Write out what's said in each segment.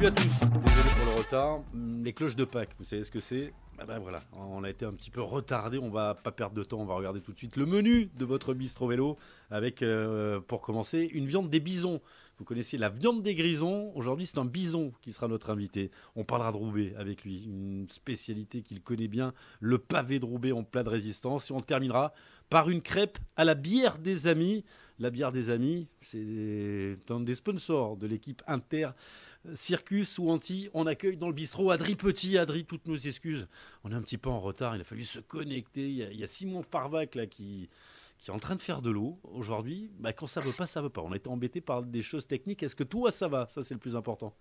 Salut à tous, désolé pour le retard. Hum, les cloches de Pâques, vous savez ce que c'est ah ben voilà, on a été un petit peu retardé, on va pas perdre de temps, on va regarder tout de suite le menu de votre bistrot vélo avec, euh, pour commencer, une viande des bisons. Vous connaissez la viande des grisons, aujourd'hui c'est un bison qui sera notre invité. On parlera de Roubaix avec lui, une spécialité qu'il connaît bien, le pavé de Roubaix en plat de résistance. Et on terminera par une crêpe à la bière des amis. La bière des amis, c'est un des sponsors de l'équipe Inter. Circus ou Anti, on accueille dans le bistrot Adri Petit. Adri, toutes nos excuses. On est un petit peu en retard, il a fallu se connecter. Il y a, Simon Farvac là qui, qui est en train de faire de l'eau aujourd'hui. Bah, quand ça veut pas, ça veut pas. On a été embêté par des choses techniques. Est-ce que toi, ça va? Ça, c'est le plus important.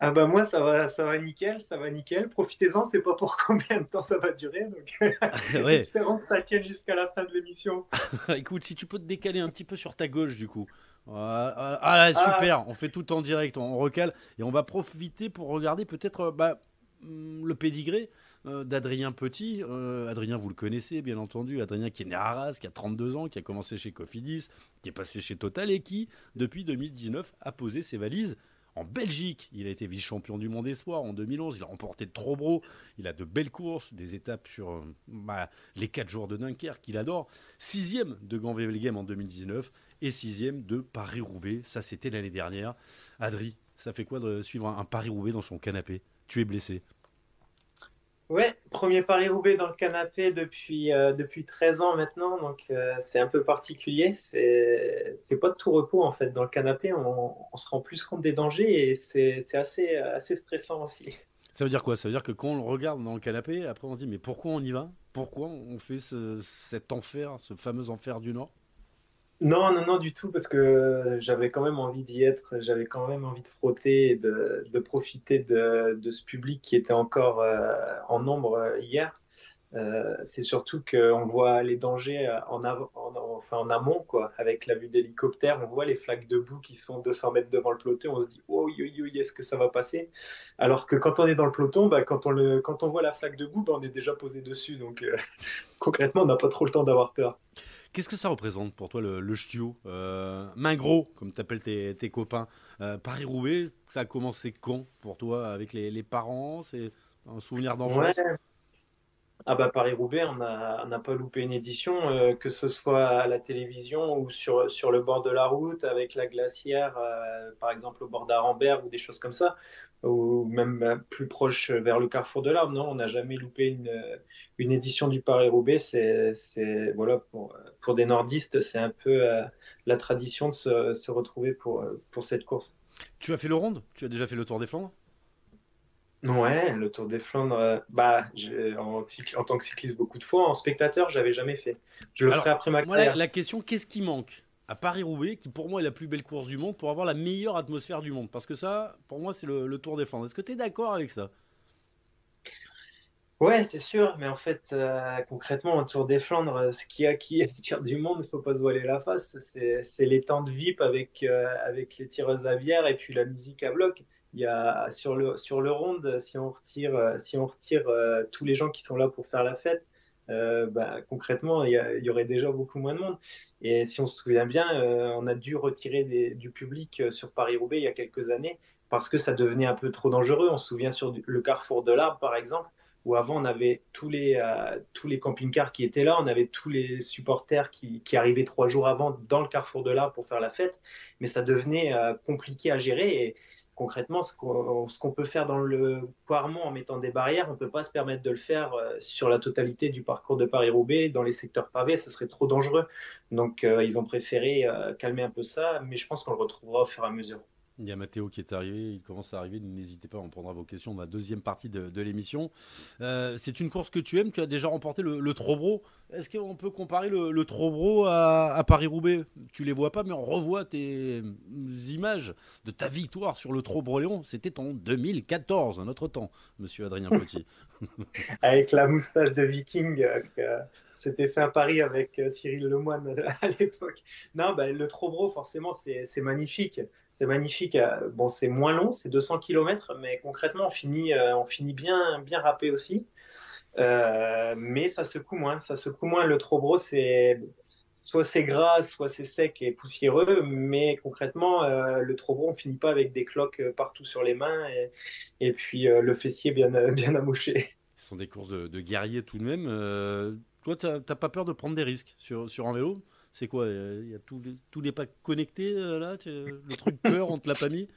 Ah bah moi ça va ça va nickel, ça va nickel. Profitez-en, c'est pas pour combien de temps ça va durer. Donc espérons que ça tienne jusqu'à la fin de l'émission. Écoute, si tu peux te décaler un petit peu sur ta gauche du coup. Ah, ah super, on fait tout en direct, on recale et on va profiter pour regarder peut-être euh, bah, hmm, le pédigré euh, d'Adrien Petit. Euh, Adrien, vous le connaissez bien entendu, Adrien qui est né à Arras, qui a 32 ans, qui a commencé chez Cofidis, qui est passé chez Total et qui, depuis 2019, a posé ses valises en Belgique. Il a été vice-champion du monde espoir en 2011. Il a remporté de Trobro. Il a de belles courses, des étapes sur euh, bah, les 4 jours de Dunkerque qu'il adore. Sixième de Grand Game en 2019 et sixième de Paris-Roubaix. Ça, c'était l'année dernière. Adri, ça fait quoi de suivre un Paris-Roubaix dans son canapé? Tu es blessé. Ouais, premier Paris-Roubaix dans le canapé depuis, euh, depuis 13 ans maintenant, donc euh, c'est un peu particulier. C'est, c'est pas de tout repos en fait. Dans le canapé, on, on se rend plus compte des dangers et c'est, c'est assez, assez stressant aussi. Ça veut dire quoi? Ça veut dire que quand on le regarde dans le canapé, après on se dit mais pourquoi on y va? Pourquoi on fait ce, cet enfer, ce fameux enfer du Nord? Non, non, non, du tout, parce que j'avais quand même envie d'y être, j'avais quand même envie de frotter et de, profiter de, ce public qui était encore euh, en nombre euh, hier. Euh, c'est surtout qu'on voit les dangers en, en, amont, quoi, avec la vue d'hélicoptère. On voit les flaques de boue qui sont 200 mètres devant le peloton. On se dit, oh, yo, yo, est-ce que ça va passer? Alors que quand on est dans le peloton, bah, quand, on le, quand on voit la flaque de boue, bah, on est déjà posé dessus. Donc, concrètement, on n'a pas trop le temps d'avoir peur. Qu'est-ce que ça représente pour toi le, le ch'tio euh, Main gros, comme t'appelles tes, tes copains. Euh, Paris-Roubaix, ça a commencé quand pour toi Avec les, parents C'est un souvenir d'enfance? Ah bah Paris-Roubaix, on n'a pas loupé une édition, euh, que ce soit à la télévision ou sur, sur le bord de la route, avec la glacière, par exemple au bord d'Arambert ou des choses comme ça ou même euh, plus proche vers le carrefour de l'Arbre. Non, on n'a jamais loupé une, une édition du Paris-Roubaix. C'est, voilà, pour, pour des nordistes, c'est un peu euh, la tradition de se, se, retrouver pour, pour cette course. Tu as fait le ronde Tu as déjà fait le Tour des Flandres? Ouais, le Tour des Flandres, euh, bah, en, en, tant que cycliste beaucoup de fois, en spectateur, j'avais jamais fait. Je le ferai après ma carrière. la question, qu'est-ce qui manque? À Paris-Roubaix, qui pour moi est la plus belle course du monde, pour avoir la meilleure atmosphère du monde. Parce que ça, pour moi, c'est le, Tour des Flandres. Est-ce que tu es d'accord avec ça? Ouais, c'est sûr, mais en fait, euh, concrètement, au Tour des Flandres, ce qui a qui attire du monde, il ne faut pas se voiler la face, c'est les temps de VIP avec, euh, avec les tireuses à et puis la musique à bloc. Il y a, sur le, sur le si on retire, si on retire euh, tous les gens qui sont là pour faire la fête, euh, bah, concrètement, il y, aurait déjà beaucoup moins de monde. Et si on se souvient bien, euh, on a dû retirer du public euh, sur Paris-Roubaix il y a quelques années parce que ça devenait un peu trop dangereux. On se souvient sur le carrefour de l'Arbre, par exemple, où avant on avait tous les, les camping-cars qui étaient là, on avait tous les supporters qui, qui, arrivaient trois jours avant dans le carrefour de l'Arbre pour faire la fête, mais ça devenait compliqué à gérer. Et, concrètement, ce qu'on peut faire dans le Poiremont en mettant des barrières, on ne peut pas se permettre de le faire euh, sur la totalité du parcours de Paris-Roubaix. Dans les secteurs pavés, ce serait trop dangereux. Donc, euh, ils ont préféré euh, calmer un peu ça, mais je pense qu'on le retrouvera au fur et à mesure. Il y a Mathéo qui est arrivé, il commence à arriver, n'hésitez pas, on prendra vos questions dans la deuxième partie de, l'émission. Euh, c'est une course que tu aimes, tu as déjà remporté le, le Trobro. Est-ce qu'on peut comparer le, le Trobro à, Paris-Roubaix? Tu les vois pas, mais on revoit tes images de ta victoire sur le Trobro-Léon. C'était en 2014, un autre temps, monsieur Adrien Petit. avec la moustache de viking, euh, c'était fait à Paris avec euh, Cyril Lemoine à l'époque. Non, bah, le Trobro, forcément, c'est magnifique c'est magnifique. Euh, bon, c'est moins long, c'est 200 km, mais concrètement, on finit, euh, on finit bien, bien râpé aussi. Euh, mais ça secoue moins. Ça secoue moins. Le Trobro, c'est soit c'est gras, soit c'est sec et poussiéreux, mais concrètement, le trop on finit pas avec des cloques partout sur les mains et, puis le fessier bien, bien amoché. Ce sont des courses de, guerriers tout de même. toi, tu n'as pas peur de prendre des risques sur, sur un vélo? C'est quoi Il y a tous les, packs connectés là Le truc peur, on te l'a pas mis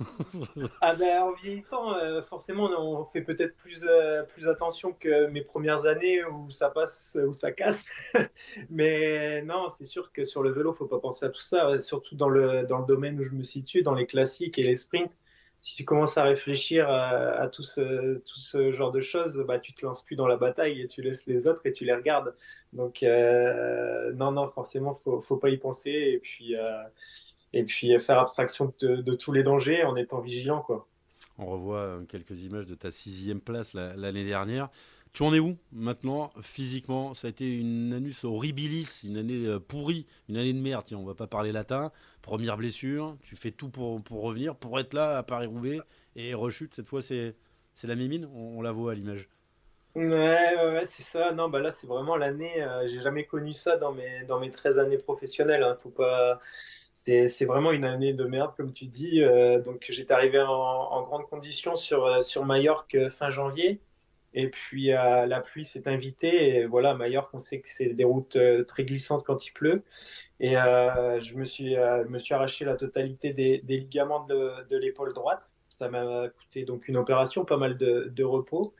ah ben, en vieillissant, euh, forcément, on fait peut-être plus, euh, plus attention que mes premières années où ça passe, où ça casse. Mais non, c'est sûr que sur le vélo, faut pas penser à tout ça, surtout dans le, dans le domaine où je me situe, dans les classiques et les sprints. Si tu commences à réfléchir à, tout, ce, genre de choses, bah, tu te lances plus dans la bataille et tu laisses les autres et tu les regardes. Donc, euh, non, non, forcément, faut, faut pas y penser. Et puis, et puis faire abstraction de, tous les dangers en étant vigilant. Quoi. On revoit euh, quelques images de ta sixième place l'année dernière. Tu en es où maintenant physiquement? Ça a été une annus horribilis, une année euh, pourrie, une année de merde. Tiens, on va pas parler latin. Première blessure, tu fais tout pour, pour revenir, pour être là à Paris-Roubaix et rechute. Cette fois, c'est la mimine? On, la voit à l'image. Ouais, ouais, c'est ça. Non, bah là, c'est vraiment l'année. Euh, j'ai jamais connu ça dans mes, dans mes 13 années professionnelles. Hein. Faut pas c'est vraiment une année de merde, comme tu dis. Euh, donc, j'étais arrivé en, grande condition sur, euh, sur Majorque fin janvier. Et puis, la pluie s'est invitée. Et voilà, Majorque, on sait que c'est des routes très glissantes quand il pleut. Et je me suis, me suis arraché la totalité des, ligaments de, de l'épaule droite. Ça m'a coûté donc une opération, pas mal de, de repos.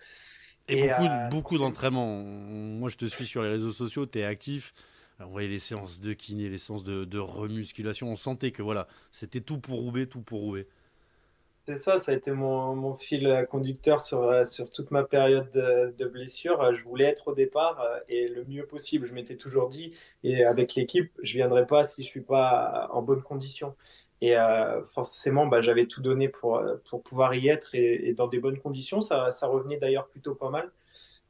Et, beaucoup, beaucoup d'entraînement. Moi, je te suis sur les réseaux sociaux, tu es actif on voyait les séances de kiné, les séances de, remusculation. On sentait que voilà, c'était tout pour rouber, tout pour rouber. C'est ça, ça a été mon, fil conducteur sur, sur toute ma période de, blessure. Je voulais être au départ euh, et le mieux possible. Je m'étais toujours dit, et avec l'équipe, je viendrai pas si je suis pas en bonne condition. Et euh, forcément, bah, j'avais tout donné pour, pouvoir y être et, dans des bonnes conditions. Ça, revenait d'ailleurs plutôt pas mal.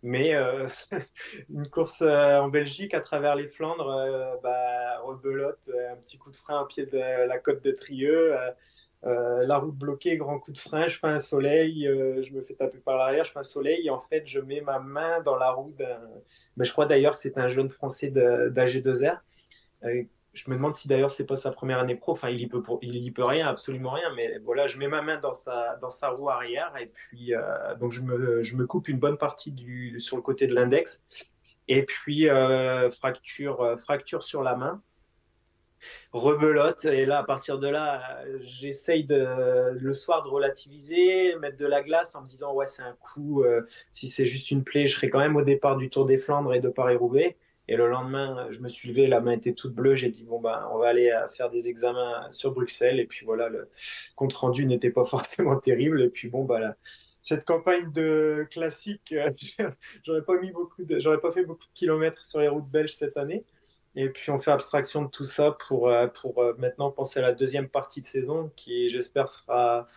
Mais euh, une course euh, en Belgique à travers les Flandres, euh, bah, rebelote, un petit coup de frein au pied de la côte de Trieux, la route bloquée, grand coup de frein, je fais un soleil, je me fais taper par l'arrière, je fais un soleil et en fait je mets ma main dans la roue d'un. Bah, je crois d'ailleurs que c'est un jeune français d'AG2R je me demande si d'ailleurs c'est pas sa première année pro. Enfin, il y peut, il y peut rien, absolument rien. Mais voilà, je mets ma main dans sa, dans sa roue arrière et puis euh, donc je me, je me coupe une bonne partie du, sur le côté de l'index. Et puis euh, fracture, euh, fracture sur la main, rebelote. Et là, à partir de là, j'essaye de, le soir de relativiser, mettre de la glace en me disant ouais c'est un coup. si c'est juste une plaie, je serai quand même au départ du Tour des Flandres et de Paris-Roubaix. Et le lendemain, je me suis levé, la main était toute bleue. J'ai dit, bon, ben, on va aller euh, faire des examens sur Bruxelles. Et puis voilà, le compte rendu n'était pas forcément terrible. Et puis bon, bah, cette campagne de classique, euh, j'aurais pas mis beaucoup j'aurais pas fait beaucoup de kilomètres sur les routes belges cette année. Et puis on fait abstraction de tout ça pour, euh, pour maintenant penser à la deuxième partie de saison qui, j'espère, sera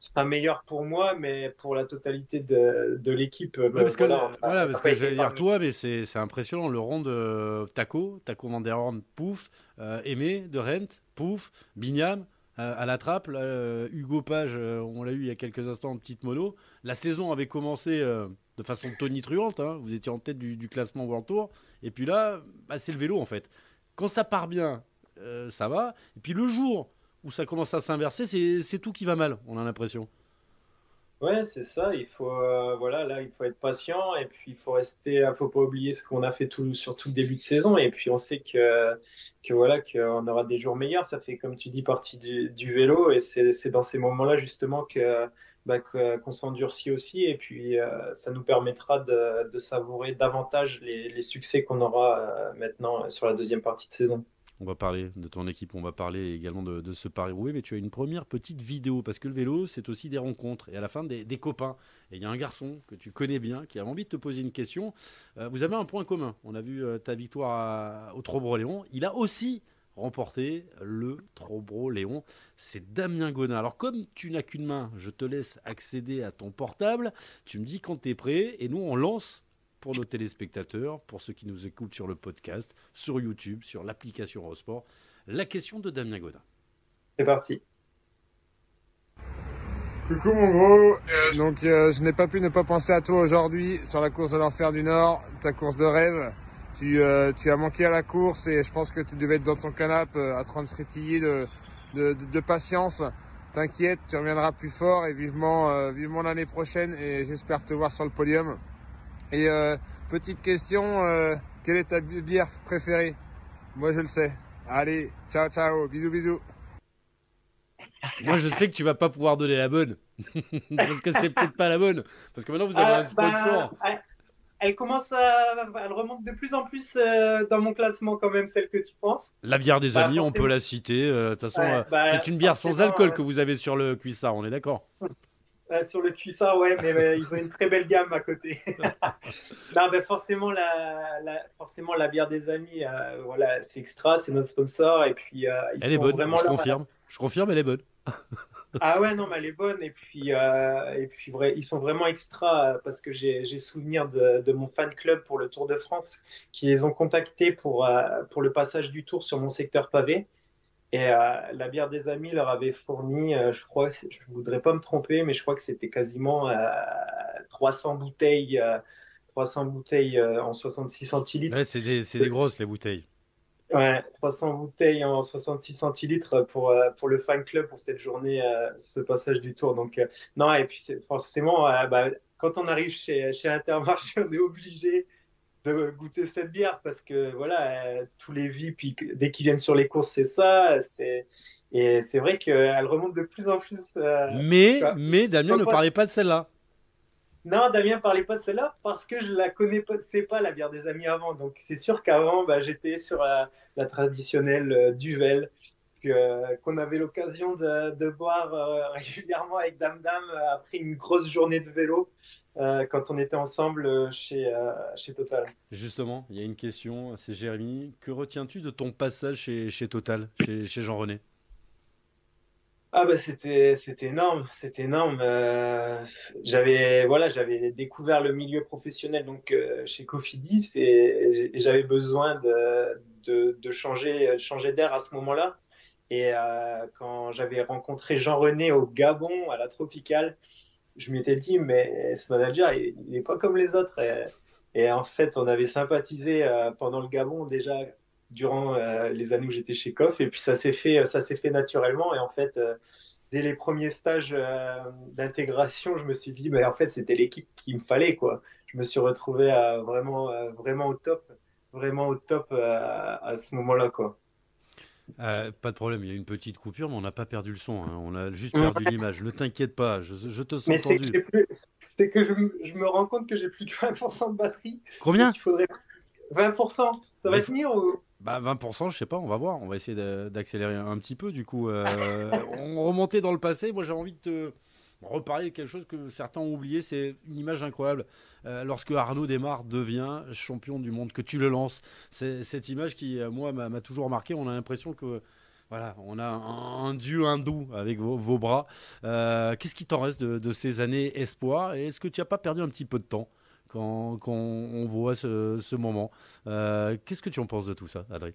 sera meilleur pour moi, mais pour la totalité de, de l'équipe. Euh, parce que, voilà, parce que j'allais dire toi, mais c'est impressionnant. Le rond de Taco, Taco Van der Horn, pouf, euh, Aimé de Rent, pouf, Bignam. Euh, à la trappe, Hugo Page, on l'a eu il y a quelques instants en petite mono. La saison avait commencé de façon tonitruante. Hein. Vous étiez en tête du, classement World Tour. Et puis là, bah, c'est le vélo en fait. Quand ça part bien, ça va. Et puis le jour où ça commence à s'inverser, c'est tout qui va mal, on a l'impression. Ouais, c'est ça. Il faut, euh, voilà, là, il faut être patient et puis il faut rester, faut pas oublier ce qu'on a fait sur tout le début de saison. Et puis on sait que voilà, qu'on aura des jours meilleurs. Ça fait, comme tu dis, partie du, vélo et c'est dans ces moments-là justement que bah, qu'on s'endurcit aussi et puis euh, ça nous permettra de, savourer davantage les, succès qu'on aura euh, maintenant sur la deuxième partie de saison. On va parler de ton équipe, on va parler également de, ce Paris-Roubaix, mais tu as une première petite vidéo, parce que le vélo, c'est aussi des rencontres, et à la fin, des, copains. Et il y a un garçon que tu connais bien, qui a envie de te poser une question. Euh, vous avez un point commun. On a vu euh, ta victoire au Trobro-Léon. Il a aussi remporté le Trobro-Léon. C'est Damien Gonin. Alors, comme tu n'as qu'une main, je te laisse accéder à ton portable. Tu me dis quand tu es prêt, et nous, on lance pour nos téléspectateurs, pour ceux qui nous écoutent sur le podcast, sur YouTube, sur l'application Eurosport, la question de Damien Godin. C'est parti. Coucou mon gros, donc euh, je n'ai pas pu ne pas penser à toi aujourd'hui sur la course de l'enfer du Nord, ta course de rêve. Tu, euh, tu as manqué à la course et je pense que tu devais être dans ton canapé euh, à train de frétiller de, de, de, de patience. T'inquiète, tu reviendras plus fort et vivement, euh, vivement l'année prochaine et j'espère te voir sur le podium. Et euh, petite question, euh, quelle est ta bi- bière préférée? Moi je le sais. Allez, ciao ciao, bisous bisous. Moi, je sais que tu vas pas pouvoir donner la bonne. Parce que c'est peut-être pas la bonne. Parce que maintenant, vous avez Ah, un sponsor. bah, elle, commence à. Elle remonte de plus en plus euh, dans mon classement, quand même, celle que tu penses. La bière des Bah, amis, on peut la citer. euh, De toute façon, Ouais, euh, bah, c'est une bière sans alcool que vous avez sur le cuissard, on est d'accord sur le cuissard, ouais, mais ils ont une très belle gamme à côté. non, forcément, la, la- forcément, la bière des amis, euh, voilà, c'est extra, c'est notre sponsor. Et puis, ils Elle est bonne, vraiment je là. confirme. Je confirme, elle est bonne. Ah ouais, non, mais elle est bonne. Et puis, euh, et puis vrai, ils sont vraiment extra euh, parce que j'ai souvenir de, de mon fan club pour le Tour de France qui les ont contactés pour, euh, pour le passage du Tour sur mon secteur pavé. Et euh, la bière des amis leur avait fourni, je crois, je voudrais pas me tromper, mais je crois que c'était quasiment euh, 300 bouteilles, euh, 300 bouteilles en 66 centilitres. Ouais, c'est des, c'est des grosses, les bouteilles. Ouais, 300 bouteilles en 66 centilitres pour, euh, pour le fan club pour cette journée, euh, ce passage du tour. Donc, euh, non, et puis forcément, bah, quand on arrive chez, chez Intermarché, on est obligé de goûter cette bière parce que voilà, tous les VIP, dès qu'ils viennent sur les courses, c'est ça. C'est, et c'est vrai qu'elle remonte de plus en plus. Mais, mais Damien ne parlait pas de celle-là. Non, Damien parlait pas de celle-là parce que je la connais pas, c'est pas la bière des amis avant. Donc c'est sûr qu'avant, bah, j'étais sur la, la traditionnelle euh, Duvel que- qu'on avait l'occasion de, boire euh, régulièrement avec Dame Dame euh, après une grosse journée de vélo euh, quand on était ensemble euh, chez, euh, chez Total. Justement, il y a une question, c'est Jérémy. Que retiens-tu de ton passage chez, chez Total, chez, chez Jean-René? Ah bah c'était c'était énorme, c'était énorme. Euh, j'avais voilà, j'avais découvert le milieu professionnel donc euh, chez Cofidis et, j'avais besoin de, de, changer changer d'air à ce moment-là. Et euh, quand j'avais rencontré Jean-René au Gabon à la Tropicale, je m'étais dit mais ce manager il, il est pas comme les autres. Et, en fait, on avait sympathisé pendant le Gabon déjà durant euh, les années où j'étais chez Coff et puis ça s'est fait ça s'est fait naturellement. Et en fait euh, dès les premiers stages euh, d'intégration je me suis dit mais en fait c'était l'équipe qu'il me fallait quoi. Je me suis retrouvé à vraiment vraiment au top vraiment au top à ce moment-là quoi. Euh, Pas de problème, il y a une petite coupure, mais on n'a pas perdu le son. hein. On a juste perdu l'image. Ne t'inquiète pas, je, je te sens mais c'est que, tendu. j'ai plus- c'est que je, me- je me rends compte que j'ai plus que 20% de batterie. Combien? Il faudrait 20% ça Mais va tenir ou... Bah 20%, je sais pas, on va voir. On va essayer d'a- d'accélérer un petit peu du coup. Euh, on remontait dans le passé. Moi j'ai envie de te reparler de quelque chose que certains ont oublié. C'est une image incroyable. Euh, lorsque Arnaud Desmar devient champion du monde, que tu le lances. C'est cette image qui, euh, moi, m'a m'a toujours marqué. On a l'impression que. Voilà, on a un, un dieu hindou avec vos, vos bras. Euh, Qu'est-ce qui t'en reste de, de ces années espoir Et est-ce que tu n'as pas perdu un petit peu de temps? Quand, on voit ce, moment Euh, Qu'est-ce que tu en penses de tout ça, Adrien?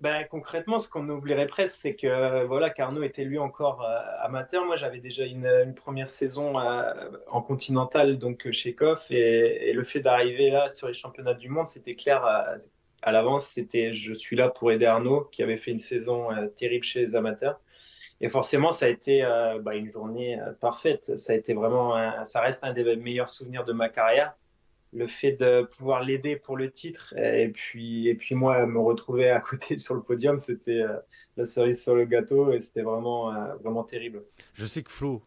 Ben, concrètement, ce qu'on oublierait presque, c'est que voilà, Carnot était lui encore euh, amateur. Moi, j'avais déjà une, première saison euh, en continental, donc chez Koff, et, le fait d'arriver là sur les championnats du monde, c'était clair à, l'avance. C'était je suis là pour aider Arnaud, qui avait fait une saison terrible chez les amateurs. Et forcément, ça a été euh, bah, une journée euh, parfaite. Ça a été vraiment, ça reste un des meilleurs souvenirs de ma carrière le fait de pouvoir l'aider pour le titre et puis et puis moi me retrouver à côté sur le podium c'était euh, la cerise sur le gâteau et c'était vraiment vraiment terrible Je sais que Flo,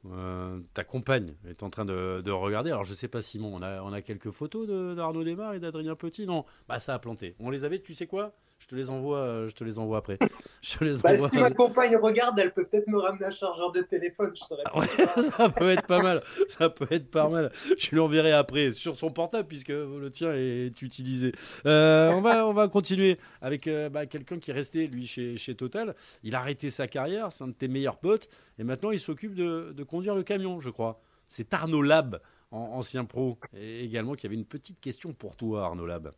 ta compagne, est en train de, de regarder. Alors, je sais pas, Simon, on a, on a quelques photos de- d'Arnaud Desmar et d'Adrien Petit? Non, bah ça a planté. On les avait, tu sais quoi? Je te les envoie, euh, je te les envoie après. Je te les bah, envoie. si ma compagne regarde elle peut peut-être me ramener un chargeur de téléphone je Ouais, ça peut être pas mal. Ça peut être pas mal. Je lui enverrai après sur son portable puisque le tien est utilisé. Euh, on va on va continuer avec euh, bah, quelqu'un qui est resté lui chez, chez Total. Il a arrêté sa carrière, c'est un de tes meilleurs potes et maintenant il s'occupe de, de conduire le camion, je crois. C'est Arnaud Lab, en- ancien pro, et également qui avait une petite question pour toi, Arnaud Lab.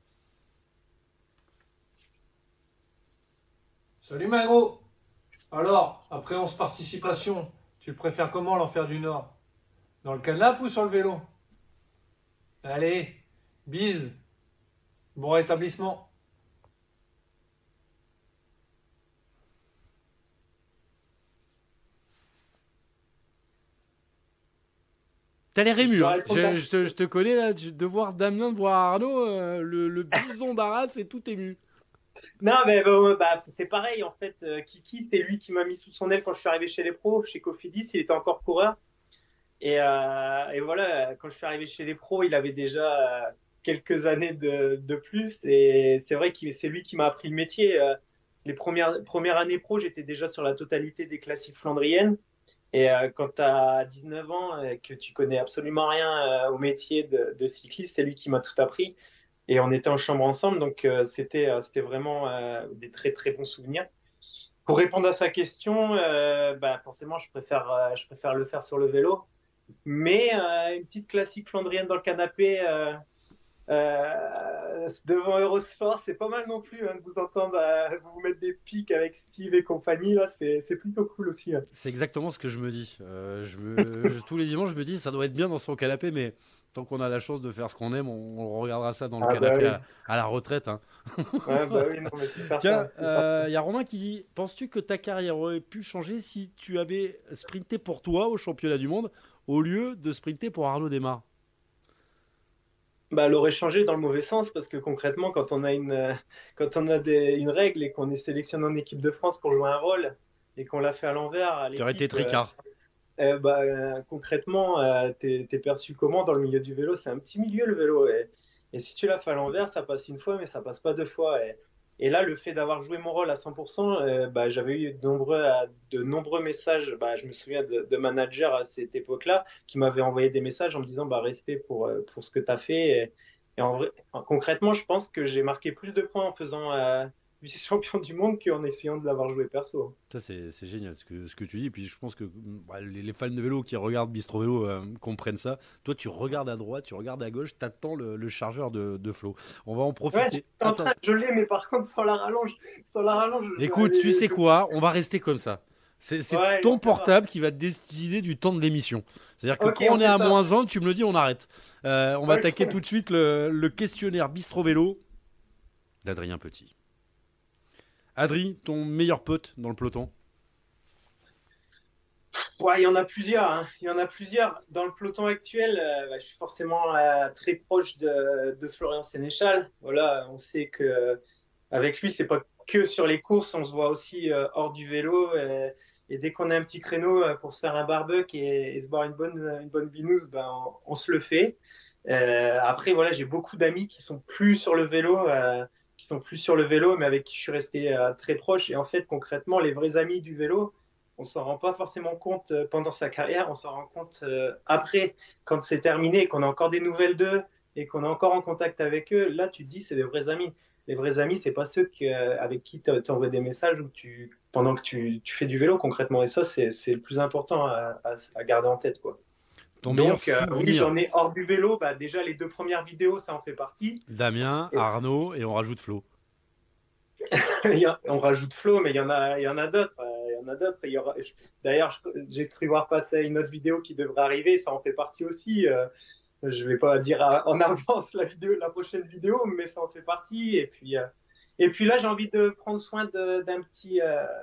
Salut Magro Alors, après 11 participations, tu préfères comment l'enfer du Nord? Dans le canap ou sur le vélo? Allez, bise Bon rétablissement. T'as l'air ému, hein. je, te, je, te, connais là, de voir Damien, de voir Arnaud, euh, le, le, bison d'Arras est tout ému. Non, mais bah, c'est pareil en fait. Euh, Kiki, c'est lui qui m'a mis sous son aile quand je suis arrivé chez les pros. Chez Cofidis, il était encore coureur. Et, euh, voilà, quand je suis arrivé chez les pros, il avait déjà quelques années de, plus. Et c'est vrai que c'est lui qui m'a appris le métier. Les premières, années pro, j'étais déjà sur la totalité des classiques flandriennes. Et euh, quand tu as 19 ans et que tu connais absolument rien euh, au métier de cycliste, c'est lui qui m'a tout appris. Et on était en chambre ensemble, donc euh, c'était c'était vraiment des très très bons souvenirs. Pour répondre à sa question, bah, forcément, je préfère, je préfère le faire sur le vélo. Mais une petite classique flandrienne dans le canapé, euh, devant Eurosport, c'est pas mal non plus hein, de vous entendre euh, vous mettre des pics avec Steve et compagnie. C'est plutôt cool aussi. Hein. C'est exactement ce que je me dis. Euh, tous les dimanches, je me dis ça doit être bien dans son canapé, mais tant qu'on a la chance de faire ce qu'on aime, on, regardera ça dans le ah, bah canapé à, la retraite. Hein. Ouais, bah oui, non, mais Tiens, il y a Romain qui dit Penses-tu que ta carrière aurait pu changer si tu avais sprinté pour toi au championnat du monde au lieu de sprinter pour Arnaud Desmar? Bah, elle aurait changé dans le mauvais sens parce que concrètement, quand on a une, euh, quand on a des, une règle et qu'on est sélectionné en équipe de France pour jouer un rôle et qu'on l'a fait à l'envers. Tu aurais été tricard. Euh, euh, bah, concrètement, tu es, perçu comment dans le milieu du vélo? C'est un petit milieu le vélo. Et, si tu l'as fait à l'envers, ça passe une fois, mais ça passe pas deux fois. Et, là, le fait d'avoir joué mon rôle à 100%, euh, bah, j'avais eu de nombreux, nombreux messages. Bah, je me souviens de, managers à cette époque-là qui m'avaient envoyé des messages en me disant bah, respect pour, euh, pour ce que tu as fait. Et, en vrai, concrètement, je pense que j'ai marqué plus de points en faisant euh, vice-champion du monde qu'en essayant de l'avoir joué perso. Ça, c'est génial ce que, ce que tu dis. Et puis, je pense que bah, les, fans de vélo qui regardent Bistro Vélo euh, comprennent ça. Toi, tu regardes à droite, tu regardes à gauche, tu attends le, chargeur de, de Flo. On va en profiter. je l'ai, mais par contre, sans la rallonge. Sans la rallonge Écoute, tu sais quoi? On va rester comme ça. C'est ton portable qui va décider du temps de l'émission. C'est-à-dire que quand on, est à moins 1, tu me le dis, on arrête. Euh, on va attaquer tout de suite le, le questionnaire Bistro Vélo d'Adrien Petit. Adri, ton meilleur pote dans le peloton Ouais, il y en a plusieurs. Hein. Il y en a plusieurs. Dans le peloton actuel, euh, bah, je suis forcément euh, très proche de, Florian Sénéchal. Voilà, on sait que euh, avec lui, c'est pas que sur les courses, on se voit aussi hors du vélo. Et, dès qu'on a un petit créneau pour se faire un barbecue et, se boire une bonne, une bonne binouse, ben, on, se le fait. après, voilà, j'ai beaucoup d'amis qui sont plus sur le vélo qui sont plus sur le vélo, mais avec qui je suis resté euh, très proche. Et en fait, concrètement, les vrais amis du vélo, on s'en rend pas forcément compte euh, pendant sa carrière, on s'en rend compte euh, après, quand c'est terminé, qu'on a encore des nouvelles d'eux et qu'on est encore en contact avec eux. Là, tu te dis, c'est des vrais amis. Les vrais amis, c'est pas ceux avec qui tu envoies des messages ou tu, pendant que tu, fais du vélo concrètement. Et ça, c'est le plus important à, à garder en tête. quoi. Ton Donc, euh, oui, j'en ai hors du vélo. Bah, déjà, les deux premières vidéos, ça en fait partie. Damien, Arnaud, et on rajoute Flo. on rajoute Flo, mais il y en a, il y en a d'autres. Il y en a d'autres. D'ailleurs, j'ai cru voir passer une autre vidéo qui devrait arriver. Ça en fait partie aussi. Euh, je vais pas dire en avance la vidéo, la prochaine vidéo, mais ça en fait partie. Et puis, euh, et puis là, j'ai envie de prendre soin d'un petit,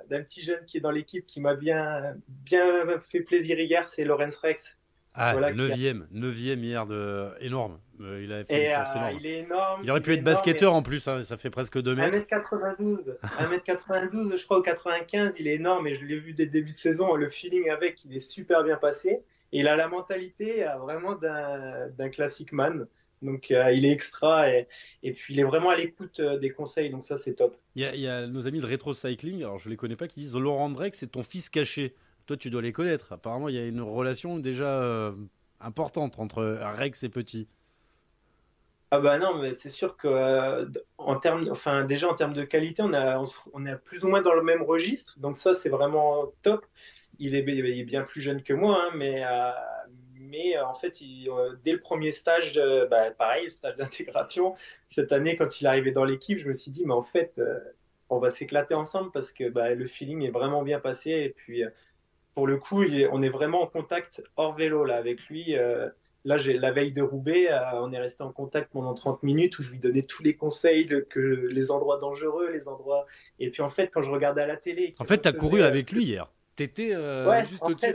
d'un petit jeune qui est dans l'équipe qui m'a bien, bien fait plaisir hier. C'est Lorenz Rex. Ah, voilà, 9ème, 9ème hier, de... énorme. Euh, il, a fait euh, il est énorme. Il aurait pu être basketteur en plus, hein, ça fait presque 2 mètres. 1m92, 1m92, je crois, au 95, il est énorme et je l'ai vu dès le début de saison. Le feeling avec, il est super bien passé. Et il a la mentalité euh, vraiment d'un classic man. Donc il est extra et, et, puis il est vraiment à l'écoute des conseils, donc ça c'est top. Il y, a, il y, a, nos amis de Retro Cycling, alors je les connais pas, qui disent Laurent Drake c'est ton fils caché. Toi, tu dois les connaître. Apparemment, il y a une relation déjà euh, importante entre Rex et Petit. Ah bah non, mais c'est sûr que euh, en termes, enfin déjà en termes de qualité, on a, on, est plus ou moins dans le même registre. Donc ça, c'est vraiment top. Il est, il est, bien plus jeune que moi, hein, mais euh, mais en fait, dès le premier stage, bah, pareil, le stage d'intégration, cette année, quand il est arrivé dans l'équipe, je me suis dit, mais en fait, on va s'éclater ensemble parce que bah, le feeling est vraiment bien passé. Et puis, pour le coup, on est vraiment en contact hors vélo là avec lui. Euh, là, j'ai la veille de Roubaix, on est resté en contact pendant 30 minutes où je lui donnais tous les conseils, de, que les endroits dangereux, les endroits. Et puis en fait, quand je regardais à la télé. En fait, tu as couru avec lui hier. T'étais euh, juste au-dessus.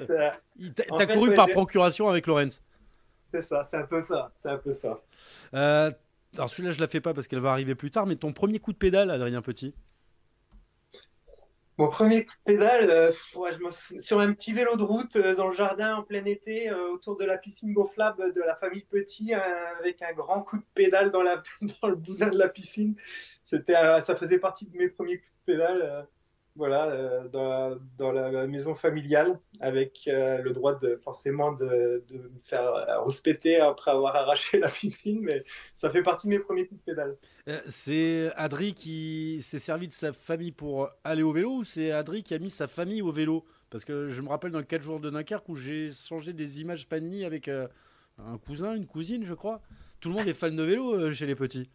T'as couru par procuration avec Lorenz. C'est ça, c'est un peu ça, c'est un peu ça. Euh, alors celui-là, je la fais pas parce qu'elle va arriver plus tard, mais ton premier coup de pédale, Adrien Petit? Mon premier coup de pédale, euh, sur un petit vélo de route dans le jardin en plein été, autour de la piscine gonflable de la famille Petit, avec un grand coup de pédale dans le boudin de la piscine. C'était, ça faisait partie de mes premiers coups de pédale voilà, euh, dans, la maison familiale, avec euh, le droit de forcément de, me faire respecter après avoir arraché la piscine, mais ça fait partie de mes premiers coups de pédale. Euh, c'est Adri qui s'est servi de sa famille pour aller au vélo ou c'est Adri qui a mis sa famille au vélo? Parce que je me rappelle dans le 4 jours de Dunkerque où j'ai changé des images Panini avec un cousin, une cousine, je crois. Tout le monde est fan de vélo chez les petits.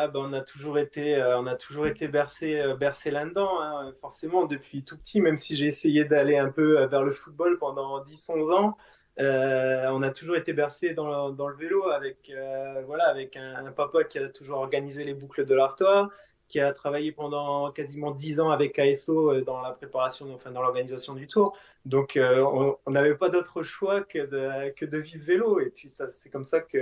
Ah ben, on a toujours été, euh, on a toujours été bercé, euh, bercé là-dedans, hein, forcément depuis tout petit, même si j'ai essayé d'aller un peu euh, vers le football pendant 10-11 ans, on a toujours été bercé dans, le vélo avec, voilà, avec un, papa qui a toujours organisé les boucles de l'Artois, qui a travaillé pendant quasiment 10 ans avec ASO dans la préparation, enfin dans l'organisation du Tour. Donc on n'avait pas d'autre choix que de, que de vivre vélo. Et puis c'est comme ça que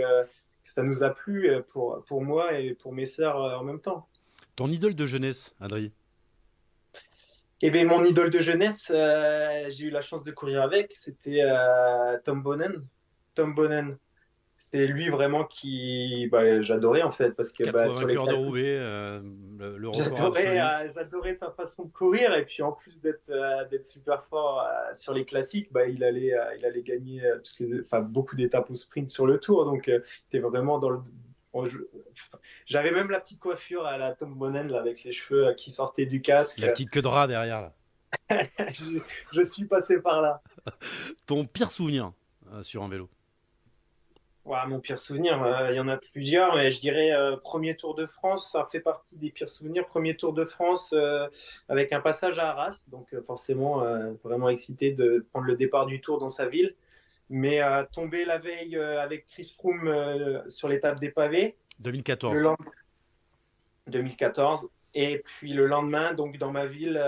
ça nous a plu euh, pour, pour moi et pour mes sœurs euh, en même temps. Ton idole de jeunesse, Adrien eh bien, mon idole de jeunesse, euh, j'ai eu la chance de courir avec, c'était Tom Bonnen. Tom Bonnen, c'est lui vraiment qui bah, j'adorais en fait parce que bah, sur les de Roubaix, euh, le, euh, J'adorais, sa façon de courir et puis en plus d'être euh, d'être super fort sur les classiques, bah, il allait il allait gagner enfin, beaucoup d'étapes au sprint sur le Tour donc c'était vraiment dans le j'avais même la petite coiffure à la Tom Bonnen avec les cheveux qui sortaient du casque. La petite queue de rat derrière je, je, suis passé par là. Ton pire souvenir sur un vélo? Mon pire souvenir, euh, il y en a plusieurs, mais je dirais euh, premier Tour de France, ça fait partie des pires souvenirs. Premier Tour de France euh, avec un passage à Arras, donc forcément vraiment excité de prendre le départ du Tour dans sa ville. Mais tomber la veille avec Chris Froome sur l'étape des pavés. 2014. 2014. Et puis le lendemain, donc dans ma ville,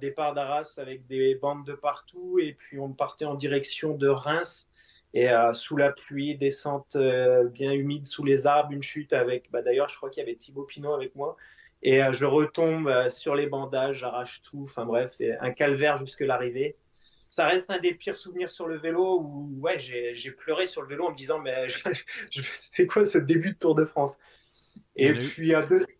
départ d'Arras avec des bandes de partout. Et puis on partait en direction de Reims et euh, sous la pluie, descente euh, bien humide sous les arbres, une chute avec, bah, d'ailleurs, je crois qu'il y avait Thibaut Pinot avec moi. Et euh, je retombe sur les bandages, j'arrache tout. Enfin bref, un calvaire jusque l'arrivée. Ça reste un des pires souvenirs sur le vélo où ouais, j'ai pleuré sur le vélo en me disant mais c'est quoi ce début de Tour de France? Et puis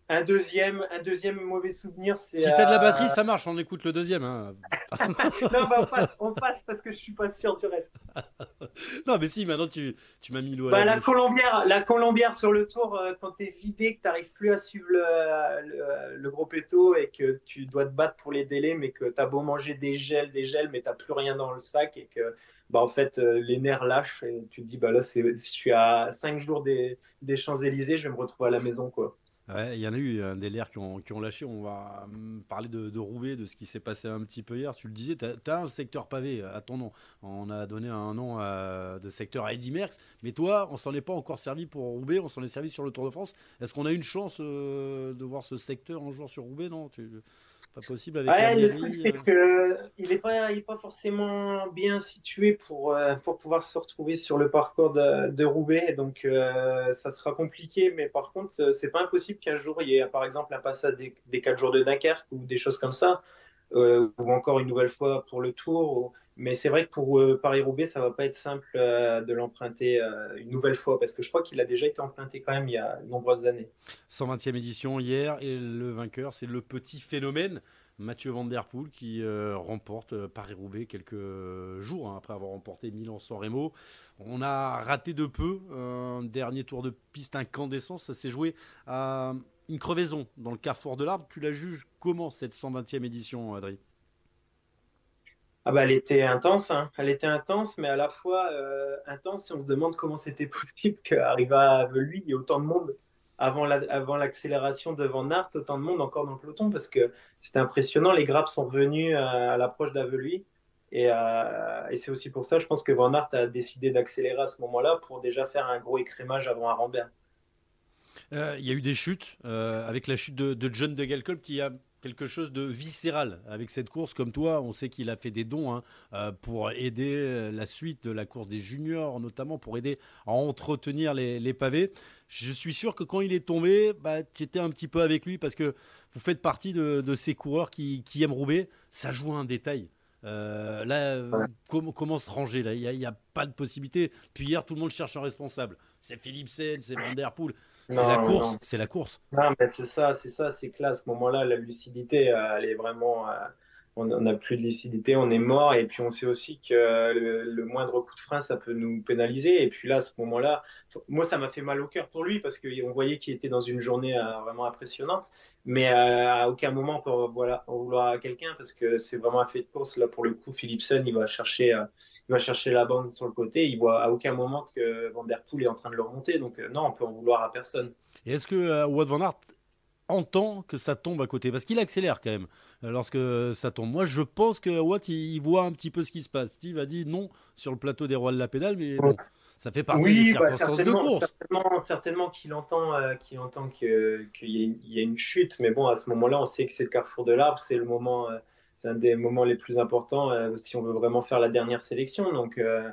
un, deuxième, un deuxième mauvais souvenir, c'est. Si t'as de la batterie, ça marche, on écoute le deuxième. Hein. non, bah, on, passe, on, passe, parce que je suis pas sûr du reste. non, mais si, maintenant tu, tu m'as mis l'eau à bah, la, la Colombière, la Colombière sur le tour, euh, quand t'es vidé, que t'arrives plus à suivre le, le, gros péto et que tu dois te battre pour les délais, mais que t'as beau manger des gels, des gels, mais t'as plus rien dans le sac et que bah, en fait, euh, les nerfs lâchent et tu te dis, bah là, je suis à 5 jours des, des Champs-Élysées, je vais me retrouver à la maison, quoi. Il y en a eu euh, des qui ont, qui ont, lâché. On va hum, parler de, Roubaix, de ce qui s'est passé un petit peu hier. Tu le disais, tu as, un secteur pavé à ton nom. On a donné un nom de secteur à Eddy Merckx. Mais toi, on s'en est pas encore servi pour Roubaix, on s'en est servi sur le Tour de France. Est-ce qu'on a une chance euh, de voir ce secteur un jour sur Roubaix? Pas possible avec ouais, Le truc, c'est euh. qu'il n'est pas, il est pas forcément bien situé pour, euh, pour pouvoir se retrouver sur le parcours de, de Roubaix. Donc, euh, ça sera compliqué. Mais par contre, c'est pas impossible qu'un jour, il y ait par exemple un passage des, des 4 jours de Dunkerque ou des choses comme ça. ou encore une nouvelle fois pour le Tour. Mais c'est vrai que pour Paris-Roubaix, ça va pas être simple de l'emprunter une nouvelle fois parce que je crois qu'il a déjà été emprunté quand même il y a de nombreuses années. 120e édition hier et le vainqueur, c'est le petit phénomène. Mathieu Van Der Poel qui remporte Paris-Roubaix quelques jours hein, après avoir remporté Milan-San Remo. On a raté de peu un dernier tour de piste incandescent. Ça s'est joué à une crevaison dans le carrefour de l'Arbre. Tu la juges comment cette 120e édition, Adrien? Ah bah, elle était intense, hein. intense, mais à la fois euh, intense si on se demande comment c'était possible qu'arriver à Veluy, il y ait autant de monde avant l'accélération la, avant devant Nart, autant de monde encore dans le peloton, parce que c'était impressionnant, les grappes sont revenues à, l'approche d'Aveluy, Et, et c'est aussi pour ça, je pense que Van Aert a décidé d'accélérer à ce moment-là pour déjà faire un gros écrémage avant Arambert. Il y a eu des chutes, avec la chute de, de John de Galkop qui a quelque chose de viscéral avec cette course. Comme toi, on sait qu'il a fait des dons hein, euh, pour aider euh, la suite de la course des juniors, notamment pour aider à entretenir les, pavés. Je suis sûr que quand il est tombé, bah, tu étais un petit peu avec lui parce que vous faites partie de, ces coureurs qui, aiment rouler. Ça joue un détail. Euh, là, comment se ranger Là, il n'y a, pas de possibilité. Puis hier, tout le monde cherche un responsable. C'est Philipsen, c'est Van Der Poel. C'est la course, c'est la course. Non, mais c'est ça, c'est ça, c'est que là, à ce moment-là, la lucidité, euh, elle est vraiment. Euh, on n'a plus de lucidité, on est mort, et puis on sait aussi que le, moindre coup de frein, ça peut nous pénaliser. Et puis là, à ce moment-là, moi, ça m'a fait mal au cœur pour lui parce qu'on voyait qu'il était dans une journée euh, vraiment impressionnante, mais à aucun moment on peut voilà, vouloir à quelqu'un parce que c'est vraiment un fait de course. Là, pour le coup, Philipson, il va chercher il va chercher la bande sur le côté. Il voit à aucun moment que Van Der Poel est en train de le remonter. Donc euh, non, on peut en vouloir à personne. Et est-ce que euh, Wout Van Aert entend que ça tombe à côté? Parce qu'il accélère quand même euh, lorsque ça tombe. Moi, je pense que Watt, il, voit un petit peu ce qui se passe. Steve a dit non sur le plateau des rois de la pédale, mais bon, ça fait partie des bah, circonstances de course. Certainement, qu'il entend qu'il entend qu'il y, a une chute, mais bon, à ce moment-là, on sait que c'est le carrefour de l'arbre, c'est le moment c'est un des moments les plus importants euh, si on veut vraiment faire la dernière sélection. Donc, euh,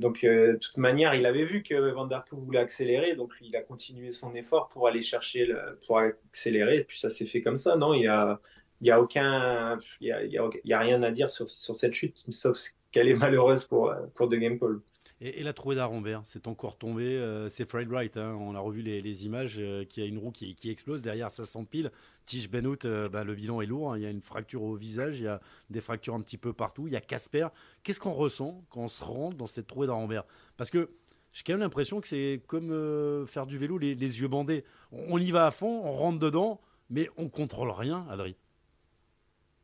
euh, de toute manière, il avait vu que Van Der Poel voulait accélérer, donc il a continué son effort pour aller chercher, pour accélérer, et puis ça s'est fait comme ça. Non, il y a, aucun, il y a, il y a, rien à dire sur, sur cette chute, sauf qu'elle est malheureuse pour, pour De Game Paul. Et, la trouée d'Arenberg, c'est encore tombé. Euh, c'est Fred Wright. Hein. on a revu les, images euh, qui a une roue qui, explose derrière ça s'empile. Tige Benoît, euh, bah, le bilan est lourd. Hein. il y a une fracture au visage, il y a des fractures un petit peu partout. Il y a Casper. Qu'est-ce qu'on ressent quand on se rentre dans cette trouée d'Arenberg Parce que j'ai quand même l'impression que c'est comme faire du vélo les, yeux bandés. On, on, y va à fond, on rentre dedans, mais on contrôle rien, Adri.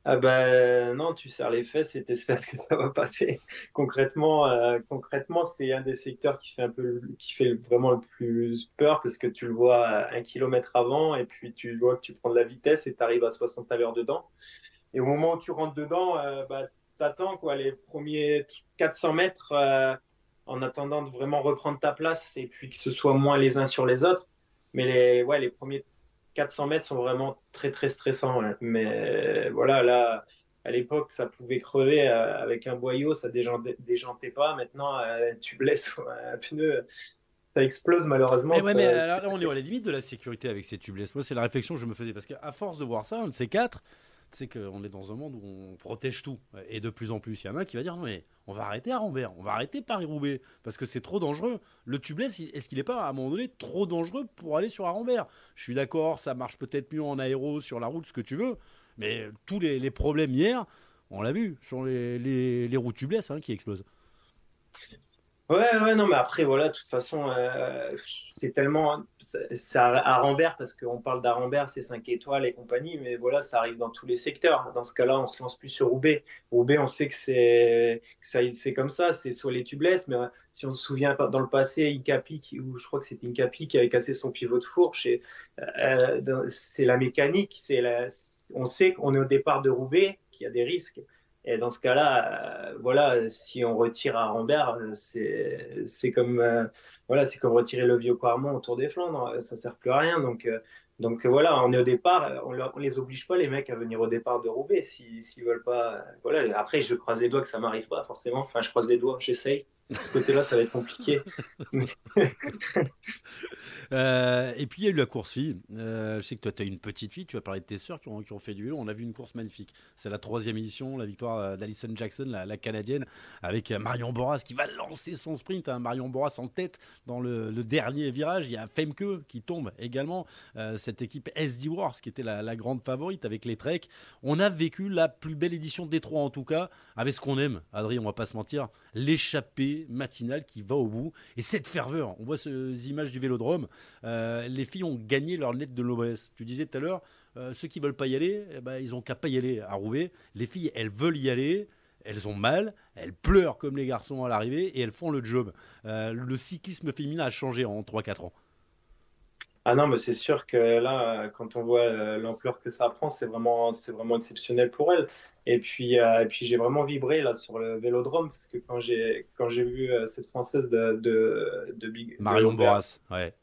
Ah ben non, tu serres les fesses et t'espères que ça va passer. concrètement, euh, concrètement, c'est un des secteurs qui fait un peu, qui fait vraiment le plus peur parce que tu le vois un kilomètre avant et puis tu vois que tu prends de la vitesse et tu arrives à 60 à l'heure dedans. Et au moment où tu rentres dedans, euh, bah, t'attends quoi, les premiers 400 mètres euh, en attendant de vraiment reprendre ta place et puis que ce soit moins les uns sur les autres. Mais les, ouais, les premiers 400 mètres sont vraiment très très stressants. Mais voilà, là, à l'époque, ça pouvait crever euh, avec un boyau, ça déjantait pas. Maintenant, euh, tu blesses un pneu, ça explose malheureusement. Mais, mais là, on est à la limite de la sécurité avec ces tubeless. Moi, c'est la réflexion que je me faisais parce qu'à force de voir ça, un de ces quatre, c'est qu'on est dans un monde où on protège tout. Et de plus en plus, il y en a qui va dire non, mais on va arrêter à Rambert, on va arrêter Paris-Roubaix, parce que c'est trop dangereux. Le tubeless, est-ce qu'il n'est pas à un moment donné trop dangereux pour aller sur Arambert Je suis d'accord, ça marche peut-être mieux en aéro, sur la route, ce que tu veux, mais tous les, problèmes hier, on l'a vu, sur les, les, roues tubeless hein, qui explosent. Ouais, ouais, non, mais après, voilà, de toute façon, euh, c'est tellement. C'est à Rambert, parce qu'on parle d'Arambert, c'est 5 étoiles et compagnie, mais voilà, ça arrive dans tous les secteurs. Dans ce cas-là, on se lance plus sur Roubaix. Roubaix, on sait que c'est c'est comme ça, c'est soit les tubeless, mais si on se souvient dans le passé, Incapi, ou je crois que c'était Incapi qui avait cassé son pivot de fourche, euh, c'est la mécanique, c'est on sait qu'on est au départ de Roubaix, qu'il y a des risques. Et dans ce cas-là, euh, voilà, si on retire à Rambert, euh, c'est comme euh, voilà, c'est comme retirer le vieux Quarmont autour des Flandres, ça sert plus à rien. Donc donc voilà, on est au départ, on, ne les oblige pas les mecs à venir au départ de Roubaix s'ils ne veulent pas. Voilà. Après, je croise les doigts que ça m'arrive pas forcément. Enfin, je croise les doigts, j'essaye. De ce côté-là, ça va être compliqué. Euh, et puis il y a eu la course fille. Euh, je sais que toi, tu as une petite fille, tu as parlé de tes sœurs qui ont, qui ont fait du vélo. On a vu une course magnifique. C'est la troisième édition, la victoire euh, d'Alison Jackson, la, canadienne, avec Marion Boras qui va lancer son sprint. Hein. Marion Boras en tête dans le, dernier virage. Il y a Femke qui tombe également. cette équipe SD Wars qui était la, grande favorite avec les Trek. On a vécu la plus belle édition des trois en tout cas, avec ce qu'on aime, Adrien, on va pas se mentir, l'échappée matinale qui va au bout. Et cette ferveur, on voit ces images du vélodrome, euh, les filles ont gagné leur lettre de l'OBS. Tu disais tout à l'heure, euh, ceux qui veulent pas y aller, eh ben, ils ont qu'à pas y aller à Roubaix. Les filles, elles veulent y aller. Elles ont mal, elles pleurent comme les garçons à l'arrivée et elles font le job. Euh, le cyclisme féminin a changé en 3-4 ans. Ah non, mais c'est sûr que là, quand on voit l'ampleur que ça prend, c'est vraiment, c'est vraiment exceptionnel pour elle. Et puis, euh, et puis j'ai vraiment vibré là sur le vélodrome parce que quand j'ai quand j'ai vu cette française de de, de Big Marion Boras, ouais. ouais.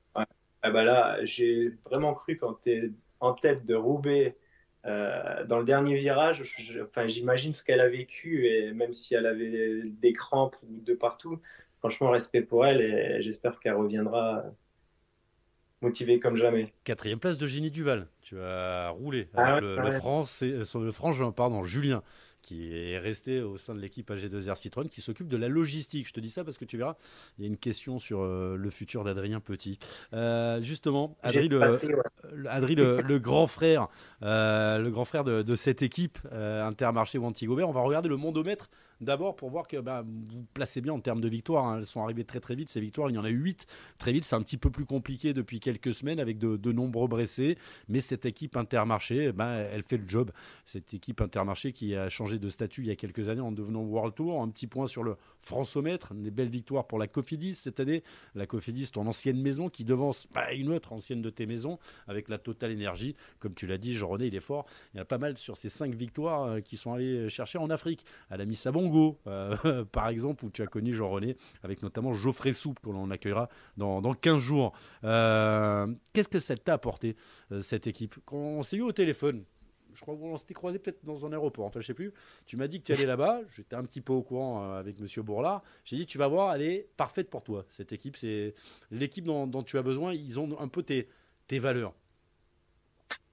Ah bah là, j'ai vraiment cru quand tu es en tête de Roubaix dans le dernier virage, enfin j'imagine ce qu'elle a vécu et même si elle avait des crampes de partout, franchement respect pour elle et j'espère qu'elle reviendra motivé comme jamais. Quatrième place de Génie Duval. Tu as roulé avec ah le, France, le, le frange, pardon, Julien qui est resté au sein de l'équipe AG2R Citroën, qui s'occupe de la logistique. Je te dis ça parce que tu verras, il y a une question sur euh, le futur d'Adrien Petit. Euh, justement, Adrien, le, le, grand frère, euh, le grand frère de, de cette équipe Intermarché ou Antigobert, on va regarder le mondomètre D'abord pour voir que bah, vous placez bien en termes de victoires. Hein. Elles sont arrivées très très vite, ces victoires. Il y en a eu 8 très vite. C'est un petit peu plus compliqué depuis quelques semaines avec de, nombreux blessés. Mais cette équipe Intermarché, bah, elle fait le job. Cette équipe Intermarché qui a changé de statut il y a quelques années en devenant World Tour. Un petit point sur le Françomètre. Des belles victoires pour la Cofidis cette année. La Cofidis, ton ancienne maison qui devance bah, une autre ancienne de tes maisons avec la Total Énergie. Comme tu l'as dit, Jean-René, il est fort. Il y a pas mal sur ces 5 victoires euh, qui sont allés chercher en Afrique. Elle a mis sa euh, par exemple, où tu as connu Jean-René, avec notamment Geoffrey Soupe, que l'on accueillera dans, dans 15 jours. Euh, qu'est-ce que ça t'a apporté, euh, cette équipe? Quand on s'est eu au téléphone, je crois qu'on s'était croisé peut-être dans un aéroport, enfin je sais plus. Tu m'as dit que tu allais là-bas, j'étais un petit peu au courant avec Monsieur Bourlard. J'ai dit tu vas voir, elle est parfaite pour toi. Cette équipe, c'est l'équipe dont, tu as besoin. Ils ont un peu tes valeurs.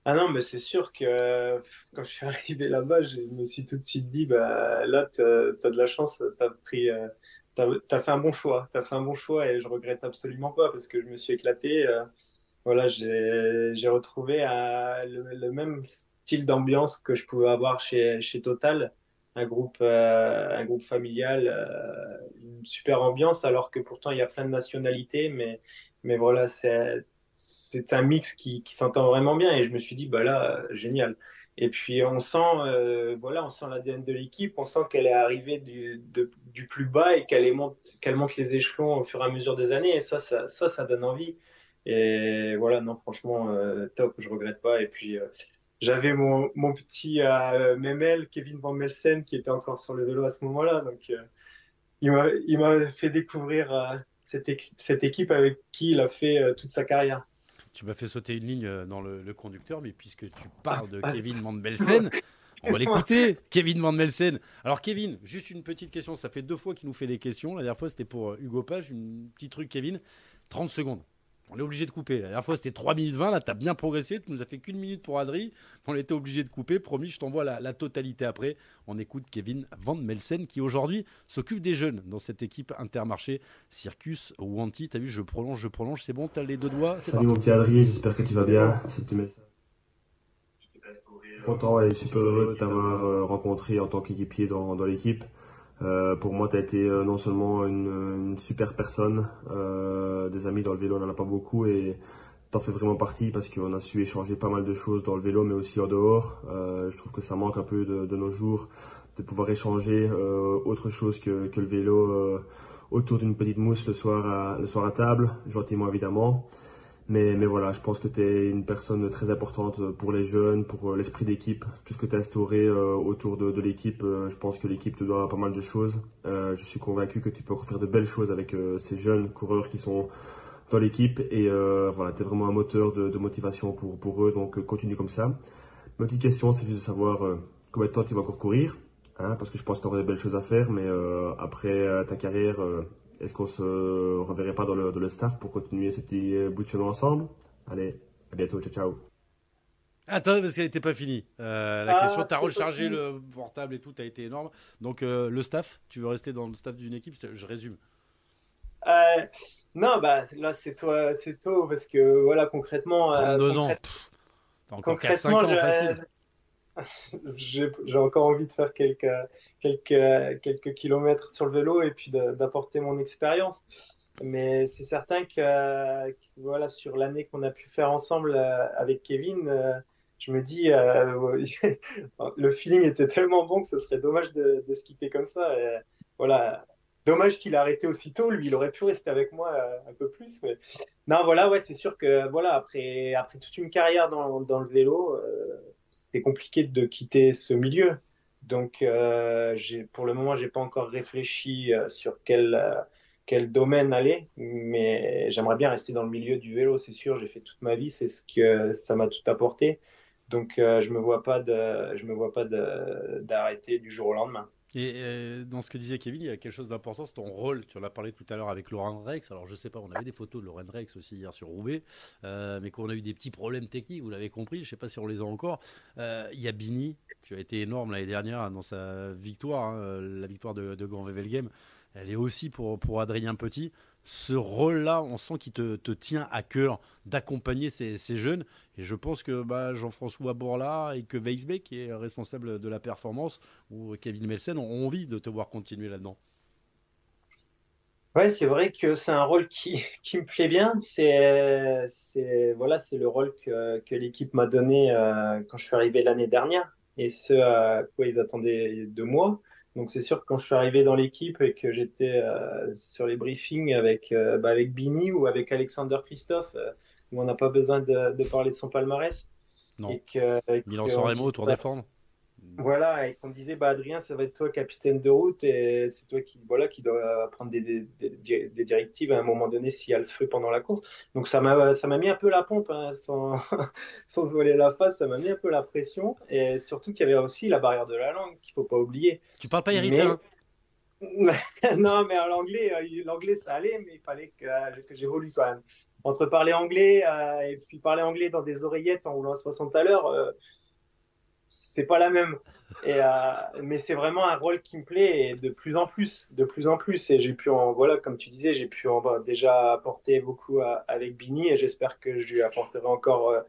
Ah non, mais c'est sûr que quand je suis arrivé là-bas, je me suis tout de suite dit, bah, là, tu as, de la chance, tu as pris, euh, fait un bon choix. Tu fait un bon choix et je regrette absolument pas parce que je me suis éclaté. Euh, voilà, j'ai, retrouvé euh, le, même style d'ambiance que je pouvais avoir chez, chez Total, un groupe, un groupe familial, une super ambiance, alors que pourtant il y a plein de nationalités, mais, mais voilà, c'est c'est un mix qui, s'entend vraiment bien et je me suis dit bah là génial. Et puis on sent euh, voilà on sent l'ADN de l'équipe on sent qu'elle est arrivée du, du plus bas et qu'elle monte qu'elle monte les échelons au fur et à mesure des années. Et ça ça ça, donne envie. Et voilà non franchement euh, top je regrette pas. Et puis euh, j'avais mon, mon petit Memel Kevin Van Melsen qui était encore sur le vélo à ce moment-là. Donc il m'a fait découvrir cette équipe avec qui il a fait toute sa carrière tu m'as fait sauter une ligne euh, dans le, conducteur, mais puisque tu parles de ah, Kevin Van Belsen, on va l'écouter. Kevin Van Melsen. Alors, Kevin, juste une petite question. Ça fait deux fois qu'il nous fait des questions. La dernière fois, c'était pour euh, Hugo Page. Une petite truc, Kevin. 30 secondes. On est obligé de couper. La dernière fois, c'était 3 minutes 20. Là, tu as bien progressé. Tu nous as fait qu'une minute pour Adri. On était obligé de couper. Promis, je t'envoie la, totalité après. On écoute Kevin Van Melsen qui aujourd'hui s'occupe des jeunes dans cette équipe Intermarché Circus Wanty. Tu as vu, je prolonge, je prolonge. C'est bon, tu as les deux doigts. Salut mon petit Adri, j'espère que tu vas bien. C'est petit message. Content et super heureux de t'avoir euh, rencontré en tant qu'équipier dans, dans l'équipe. Euh, pour moi, tu as été euh, non seulement une, super personne, euh, des amis dans le vélo, on n'en a pas beaucoup et t'en fais vraiment partie parce qu'on a su échanger pas mal de choses dans le vélo, mais aussi en dehors. je trouve que ça manque un peu de, nos jours de pouvoir échanger autre chose que, que le vélo autour d'une petite mousse le soir le soir à table, gentiment évidemment. Mais, mais voilà, je pense que tu es une personne très importante pour les jeunes, pour euh, l'esprit d'équipe, tout ce que tu as instauré euh, autour de, l'équipe. Euh, je pense que l'équipe te doit pas mal de choses. je suis convaincu que tu peux faire de belles choses avec ces jeunes coureurs qui sont dans l'équipe. Et voilà, tu es vraiment un moteur de, de, motivation pour, pour eux, donc continue comme ça. Ma petite question, c'est juste de savoir combien de temps tu vas encore courir, hein, parce que je pense que tu auras des belles choses à faire, mais après ta carrière est-ce qu'on se reverrait pas dans le, staff pour continuer ce petit euh, bout de chemin ensemble? Allez, à bientôt, ciao ciao. Attends, parce qu'elle n'était pas finie. Euh, la ah, question, tu as rechargé le portable et tout, tu as été énorme. Donc, euh, le staff, tu veux rester dans le staff d'une équipe? Je résume. non, bah là, c'est toi, c'est tôt, parce que voilà, concrètement. 32 ans. T'as encore 4-5 ans facile. J'ai encore envie de faire quelques, quelques, quelques kilomètres sur le vélo et puis d'apporter mon expérience. Mais c'est certain que, voilà, sur l'année qu'on a pu faire ensemble euh, avec Kevin, euh, je me dis, euh, le feeling était tellement bon que ce serait dommage de, de skipper comme ça. Voilà, dommage qu'il a arrêté aussitôt. Lui, il aurait pu rester avec moi un peu plus. Non, voilà, ouais, c'est sûr que voilà, après, après toute une carrière dans, dans le vélo, c'est compliqué de quitter ce milieu. Donc, euh, pour le moment, j'ai pas encore réfléchi euh, sur quel, euh, quel domaine aller, mais j'aimerais bien rester dans le milieu du vélo, c'est sûr. J'ai fait toute ma vie, c'est ce que ça m'a tout apporté. Donc, je me je me vois pas d'arrêter du jour au lendemain. Et dans ce que disait Kevin, il y a quelque chose d'important, c'est ton rôle. Tu en as parlé tout à l'heure avec Laurent Rex. Alors je sais pas, on avait des photos de Laurent Rex aussi hier sur Roubaix, mais qu'on a eu des petits problèmes techniques, vous l'avez compris, je sais pas si on les a encore. il y a Bini qui a été énorme l'année dernière dans sa victoire, hein, la victoire de, Grand Game. Elle est aussi pour, pour Adrien Petit. Ce rôle-là, on sent qu'il te, tient à cœur d'accompagner ces, jeunes. Et je pense que bah, Jean-François Bourla et que Weisbeck, qui est responsable de la performance, ou Kevin Melsen, ont envie de te voir continuer là-dedans. Ouais, c'est vrai que c'est un rôle qui, me plaît bien. C'est voilà, le rôle que, l'équipe m'a donné euh, quand je suis arrivé l'année dernière et ce à quoi ils attendaient de moi. Donc c'est sûr que quand je suis arrivé dans l'équipe et que j'étais euh, sur les briefings avec, euh, bah, avec Bini ou avec Alexander Christophe, euh, où on n'a pas besoin de, de, parler de son palmarès. Non. Et que, Milan Tour défendre. Voilà, et qu'on disait, bah, Adrien, ça va être toi capitaine de route et c'est toi qui, voilà, qui doit prendre des, des, des, directives à un moment donné s'il y a le feu pendant la course. Donc ça m'a, ça m'a mis un peu la pompe, hein, sans, sans se voiler la face, ça m'a mis un peu la pression. Et surtout qu'il y avait aussi la barrière de la langue qu'il faut pas oublier. Tu parles pas italien Non, mais l'anglais, euh, l'anglais ça allait, mais il fallait que, que j'évolue quand même. Entre parler anglais euh, et puis parler anglais dans des oreillettes en roulant à 60 à l'heure. Euh, c'est pas la même. Et, euh, mais c'est vraiment un rôle qui me plaît et de plus en plus, de plus en plus. Et j'ai pu en, voilà, comme tu disais, j'ai pu en, déjà apporter beaucoup avec Bini et j'espère que je lui apporterai encore, euh,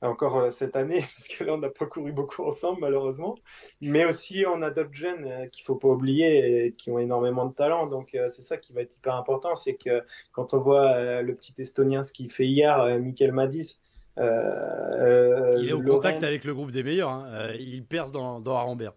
encore euh, cette année parce que là on n'a pas couru beaucoup ensemble malheureusement. Mais aussi on a d'autres jeunes qu'il faut pas oublier et qui ont énormément de talent. Donc c'est ça qui va être hyper important, c'est que quand on voit le petit Estonien ce qu'il fait hier, Michael Madis il est au contact avec le groupe des meilleurs. Hein. Euh, il perce dans, dans Arambert.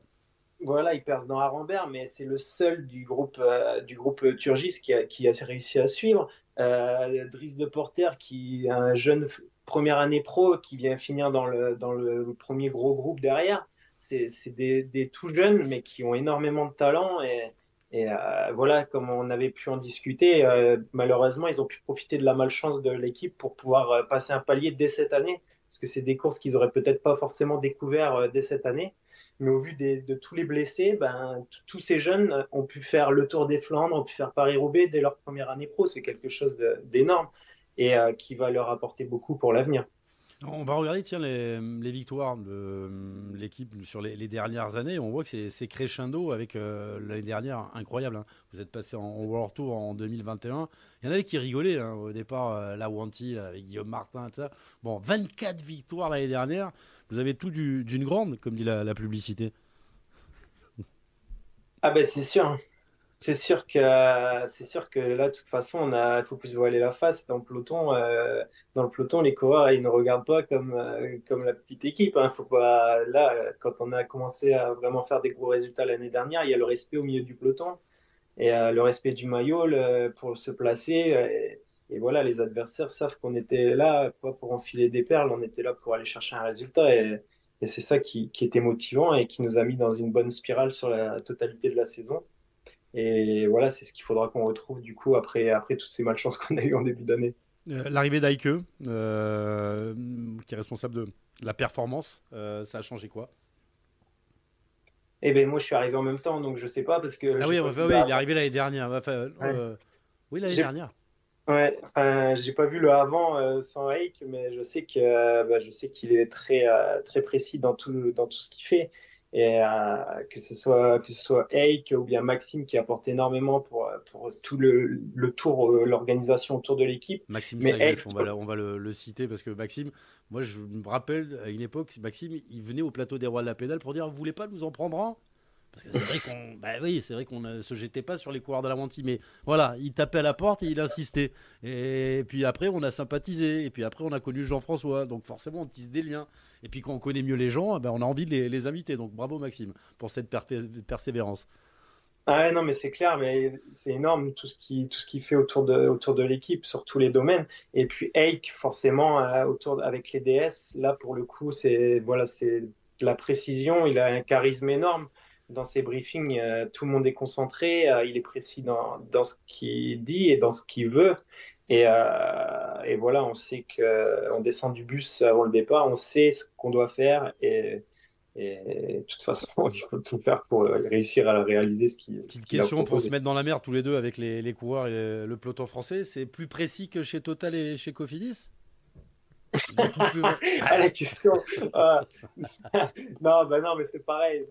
Voilà, il perce dans Arambert, mais c'est le seul du groupe, euh, du groupe Turgis qui a, qui a, réussi à suivre. Driss de Porter, qui est un jeune première année pro qui vient finir dans le, dans le premier gros groupe derrière. C'est des, des, tout jeunes, mais qui ont énormément de talent. Et, et euh, voilà, comme on avait pu en discuter, euh, malheureusement, ils ont pu profiter de la malchance de l'équipe pour pouvoir euh, passer un palier dès cette année, parce que c'est des courses qu'ils auraient peut-être pas forcément découvert dès cette année. Mais au vu de tous les blessés, ben, tous ces jeunes ont pu faire le Tour des Flandres, ont pu faire Paris-Roubaix dès leur première année pro. C'est quelque chose d'énorme et qui va leur apporter beaucoup pour l'avenir. On va regarder tiens, les, victoires de l'équipe sur les, dernières années. On voit que c'est crescendo avec euh, l'année dernière, incroyable. Hein. Vous êtes passé en, World Tour en 2021. Il y en avait qui rigolaient hein, au départ, euh, la Wanty avec Guillaume Martin. Tout ça. Bon, 24 victoires l'année dernière. Vous avez tout d'une grande, comme dit la, la publicité. Ah ben c'est sûr. C'est sûr que c'est sûr que là, de toute façon, on a, faut plus voiler la face. Dans le peloton, euh, dans le peloton, les coureurs, ils ne regardent pas comme euh, comme la petite équipe. Hein. Faut pas là, quand on a commencé à vraiment faire des gros résultats l'année dernière, il y a le respect au milieu du peloton et euh, le respect du maillot pour se placer. Et, voilà, les adversaires savent qu'on était là pas pour enfiler des perles, on était là pour aller chercher un résultat. Et, et c'est ça qui, qui était motivant et qui nous a mis dans une bonne spirale sur la totalité de la saison. Et voilà, c'est ce qu'il faudra qu'on retrouve du coup après, après toutes ces malchances qu'on a eues en début d'année. Euh, l'arrivée d'Aike, euh, qui est responsable de la performance, euh, ça a changé quoi? Eh bien, moi, je suis arrivé en même temps, donc je sais pas parce que. Ah oui, oui, il est arrivé l'année dernière. oui, l'année dernière. Ouais, enfin, j'ai pas vu le avant sans Aike, mais je sais que bah, je sais qu'il est très très précis dans tout dans tout ce qu'il fait et euh, que ce soit que ce soit Eik ou bien Maxime qui apporte énormément pour pour tout le, le tour euh, l'organisation autour de l'équipe. Maxime Mais on va, on va le, citer parce que Maxime moi je me rappelle à une époque Maxime il venait au plateau des rois de la pédale pour dire vous voulez pas nous en prendre un? Parce que c'est vrai qu'on, bah oui, c'est vrai qu'on ne se jetait pas sur les coureurs de la Wanty, mais voilà, il tapait à la porte et il insistait. Et puis après, on a sympathisé. Et puis après, on a connu Jean-François. Donc forcément, on tisse des liens. Et puis quand on connaît mieux les gens, ben, on a envie de les, inviter. Donc bravo Maxime pour cette persévérance. Ah non, mais c'est clair, mais c'est énorme tout ce qui tout ce qui fait autour de autour de l'équipe sur tous les domaines. Et puis Ake, forcément, euh, autour avec les DS, là pour le coup, c'est voilà, c'est la précision. Il a un charisme énorme dans ses briefings. Euh, tout le monde est concentré, euh, il est précis dans dans ce qu'il dit et dans ce qu'il veut. Et, et voilà, on sait que on descend du bus avant le départ, on sait ce qu'on doit faire et et de toute façon, il faut tout faire pour réussir à réaliser ce qui. Petite question pour se mettre dans la mer tous les deux avec les, les coureurs et le peloton français. C'est plus précis que chez Total et chez Cofidis? ah, la question. Non, bah non, mais c'est pareil.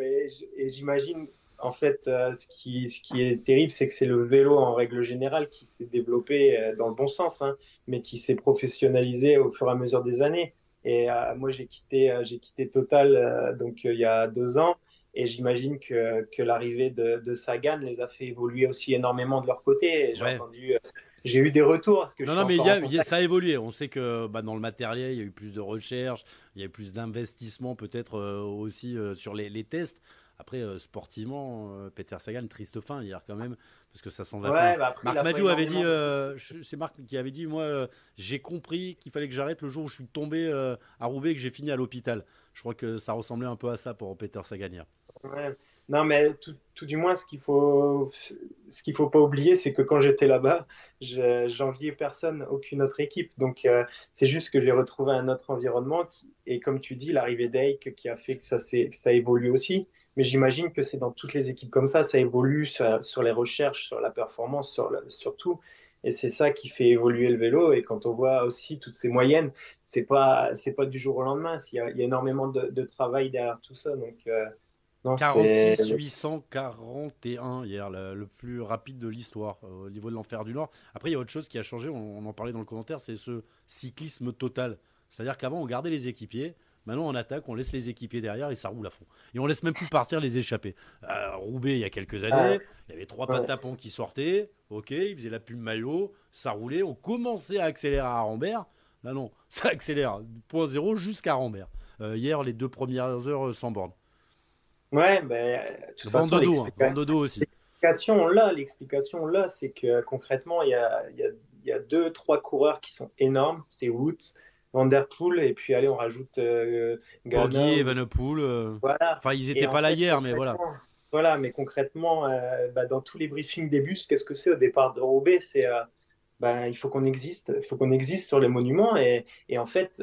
et j'imagine, en fait, euh, ce, qui, ce qui est terrible, c'est que c'est le vélo en règle générale qui s'est développé euh, dans le bon sens, hein, mais qui s'est professionnalisé au fur et à mesure des années. Et euh, moi, j'ai quitté, j'ai quitté Total donc il y a deux ans. Et j'imagine que, que l'arrivée de, de, Sagan les a fait évoluer aussi énormément de leur côté. J'ai entendu, j'ai eu des retours. Parce que non, non, mais y a, ça a évolué. On sait que bah, dans le matériel, il y a eu plus de recherche, il y a eu plus d'investissement peut-être aussi sur les, les, tests. Après, sportivement, Peter Sagan, triste fin hier quand même parce que ça s'en va. Bah, Marc Madiou avait dit, euh, c'est Marc qui avait dit, moi, euh, j'ai compris qu'il fallait que j'arrête le jour où je suis tombé euh, à Roubaix et que j'ai fini à l'hôpital. Je crois que ça ressemblait un peu à ça pour Peter Sagan Ouais. Non, mais tout, du moins, ce qu'il faut, faut pas oublier, c'est que quand j'étais là-bas, j'enviais personne, aucune autre équipe. Donc, c'est juste que j'ai retrouvé un autre environnement. et comme tu dis, l'arrivée d'Ake qui a fait que ça, que ça évolue aussi. Mais j'imagine que c'est dans toutes les équipes comme ça, ça évolue sur, les recherches, sur la performance, sur, tout. Et c'est ça qui fait évoluer le vélo. Et quand on voit aussi toutes ces moyennes, c'est pas pas du jour au lendemain. Il y a, il y a énormément de, travail derrière tout ça. Donc euh, non, 46 841 hier, le, plus rapide de l'histoire euh, au niveau de l'enfer du Nord. Après, il y a autre chose qui a changé. On, on en parlait dans le commentaire, c'est ce cyclisme total. C'est-à-dire qu'avant, on gardait les équipiers. Maintenant, on attaque, on laisse les équipiers derrière et ça roule à fond. Et on laisse même plus partir les échappés. Euh, Roubaix, il y a quelques années, il y avait trois patapons qui sortaient. Ok, ils faisaient la pub maillot, ça roulait. On commençait à accélérer à Rambert. Là, non, ça accélère. Point zéro jusqu'à Rambert. Euh, hier, les deux premières heures euh, sans borne. Ouais, ben. Vent de dos, hein, dos aussi. L'explication là, l'explication là, c'est que concrètement, il y a, y, a, y a, deux, trois coureurs qui sont énormes. C'est Woods, Vanderpool et puis allez on rajoute euh, Gagné, Evenepoel. Euh, voilà. Enfin ils n'étaient pas là hier mais voilà. Voilà mais concrètement euh, bah, dans tous les briefings des bus qu'est-ce que c'est au départ de Roubaix? C'est euh, bah, il faut qu'on existe il faut qu'on existe sur les monuments et, et en fait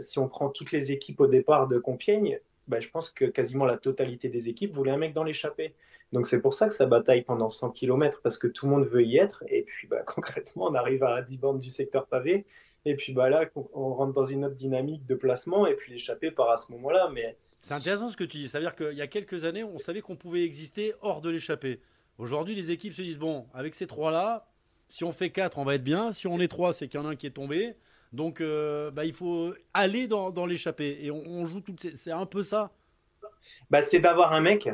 si on prend toutes les équipes au départ de Compiègne bah, je pense que quasiment la totalité des équipes voulait un mec dans l'échappée. Donc c'est pour ça que ça bataille pendant 100 km parce que tout le monde veut y être. Et puis bah, concrètement, on arrive à 10 bandes du secteur pavé et puis bah là, on rentre dans une autre dynamique de placement et puis l'échappée part à ce moment-là. Mais c'est intéressant ce que tu dis. Ça veut dire qu'il y a quelques années, on savait qu'on pouvait exister hors de l'échappée. Aujourd'hui, les équipes se disent bon, avec ces trois-là, si on fait quatre, on va être bien. Si on est trois, c'est qu'il y en a un qui est tombé. Donc, euh, bah, il faut aller dans, l'échappée. Et on, joue toutes ces... C'est un peu ça. Bah, c'est d'avoir un mec.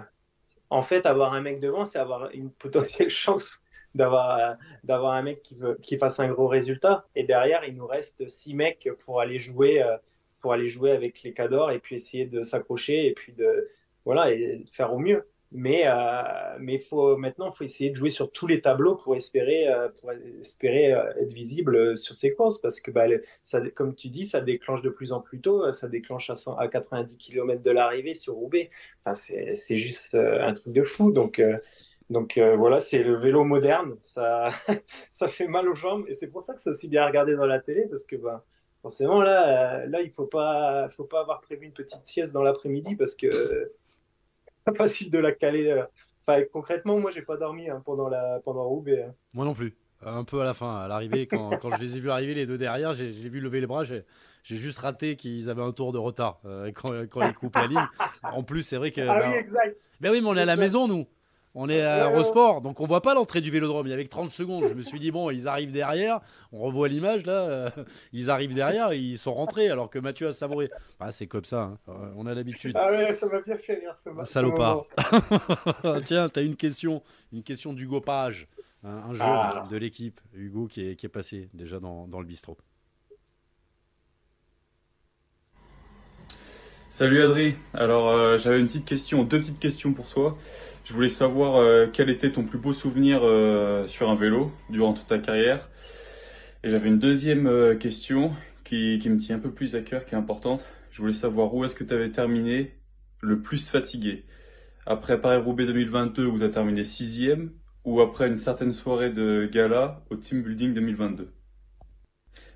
En fait, avoir un mec devant, c'est avoir une potentielle chance d'avoir d'avoir un mec qui veut qui fasse un gros résultat et derrière il nous reste six mecs pour aller jouer euh, pour aller jouer avec les cadors et puis essayer de s'accrocher et puis de voilà et de faire au mieux mais euh, mais faut maintenant faut essayer de jouer sur tous les tableaux pour espérer euh, pour espérer être visible sur ces courses. Parce que bah, ça comme tu dis ça déclenche de plus en plus tôt ça déclenche à, 100, à 90 km de l'arrivée sur Roubaix. Enfin, c'est juste un truc de fou. Donc donc euh, voilà, c'est le vélo moderne. Ça, ça fait mal aux jambes. Et c'est pour ça que c'est aussi bien à regarder dans la télé parce que ben, forcément là, euh, là il faut pas, faut pas avoir prévu une petite sieste dans l'après-midi parce que pas facile de la caler. Euh. Enfin, concrètement, moi j'ai pas dormi hein, pendant la, pendant Roubaix. Hein. Moi non plus. Un peu à la fin, à l'arrivée, quand, quand, je les ai vus arriver les deux derrière, j'ai vu lever les bras. J'ai juste raté qu'ils avaient un tour de retard quand, quand, ils coupent la ligne. En plus, c'est vrai que. Ah oui, ben, exact. Mais oui, mais on est à la maison, nous. On est à Eurosport, donc on voit pas l'entrée du vélodrome. Il y avait 30 secondes. Je me suis dit, bon, ils arrivent derrière. On revoit l'image, là. Euh, ils arrivent derrière et ils sont rentrés alors que Mathieu a savouré. Ah, c'est comme ça. Hein. Euh, on a l'habitude. Ah ouais, ça m'a bien fait rire. Ça Salopard. Tiens, tu as une question. Une question d'Hugo Page. Un, jeu ah. de l'équipe. Hugo qui est, qui est, passé déjà dans, dans le bistrot. Salut Adri. Alors, euh, j'avais une petite question, deux petites questions pour toi. Je voulais savoir euh, quel était ton plus beau souvenir euh, sur un vélo durant toute ta carrière? Et j'avais une deuxième question qui, qui me tient un peu plus à cœur, qui est importante. Je voulais savoir où est-ce que tu avais terminé le plus fatigué? Après Paris-Roubaix 2022 où tu as terminé sixième ou après une certaine soirée de gala au Team Building 2022.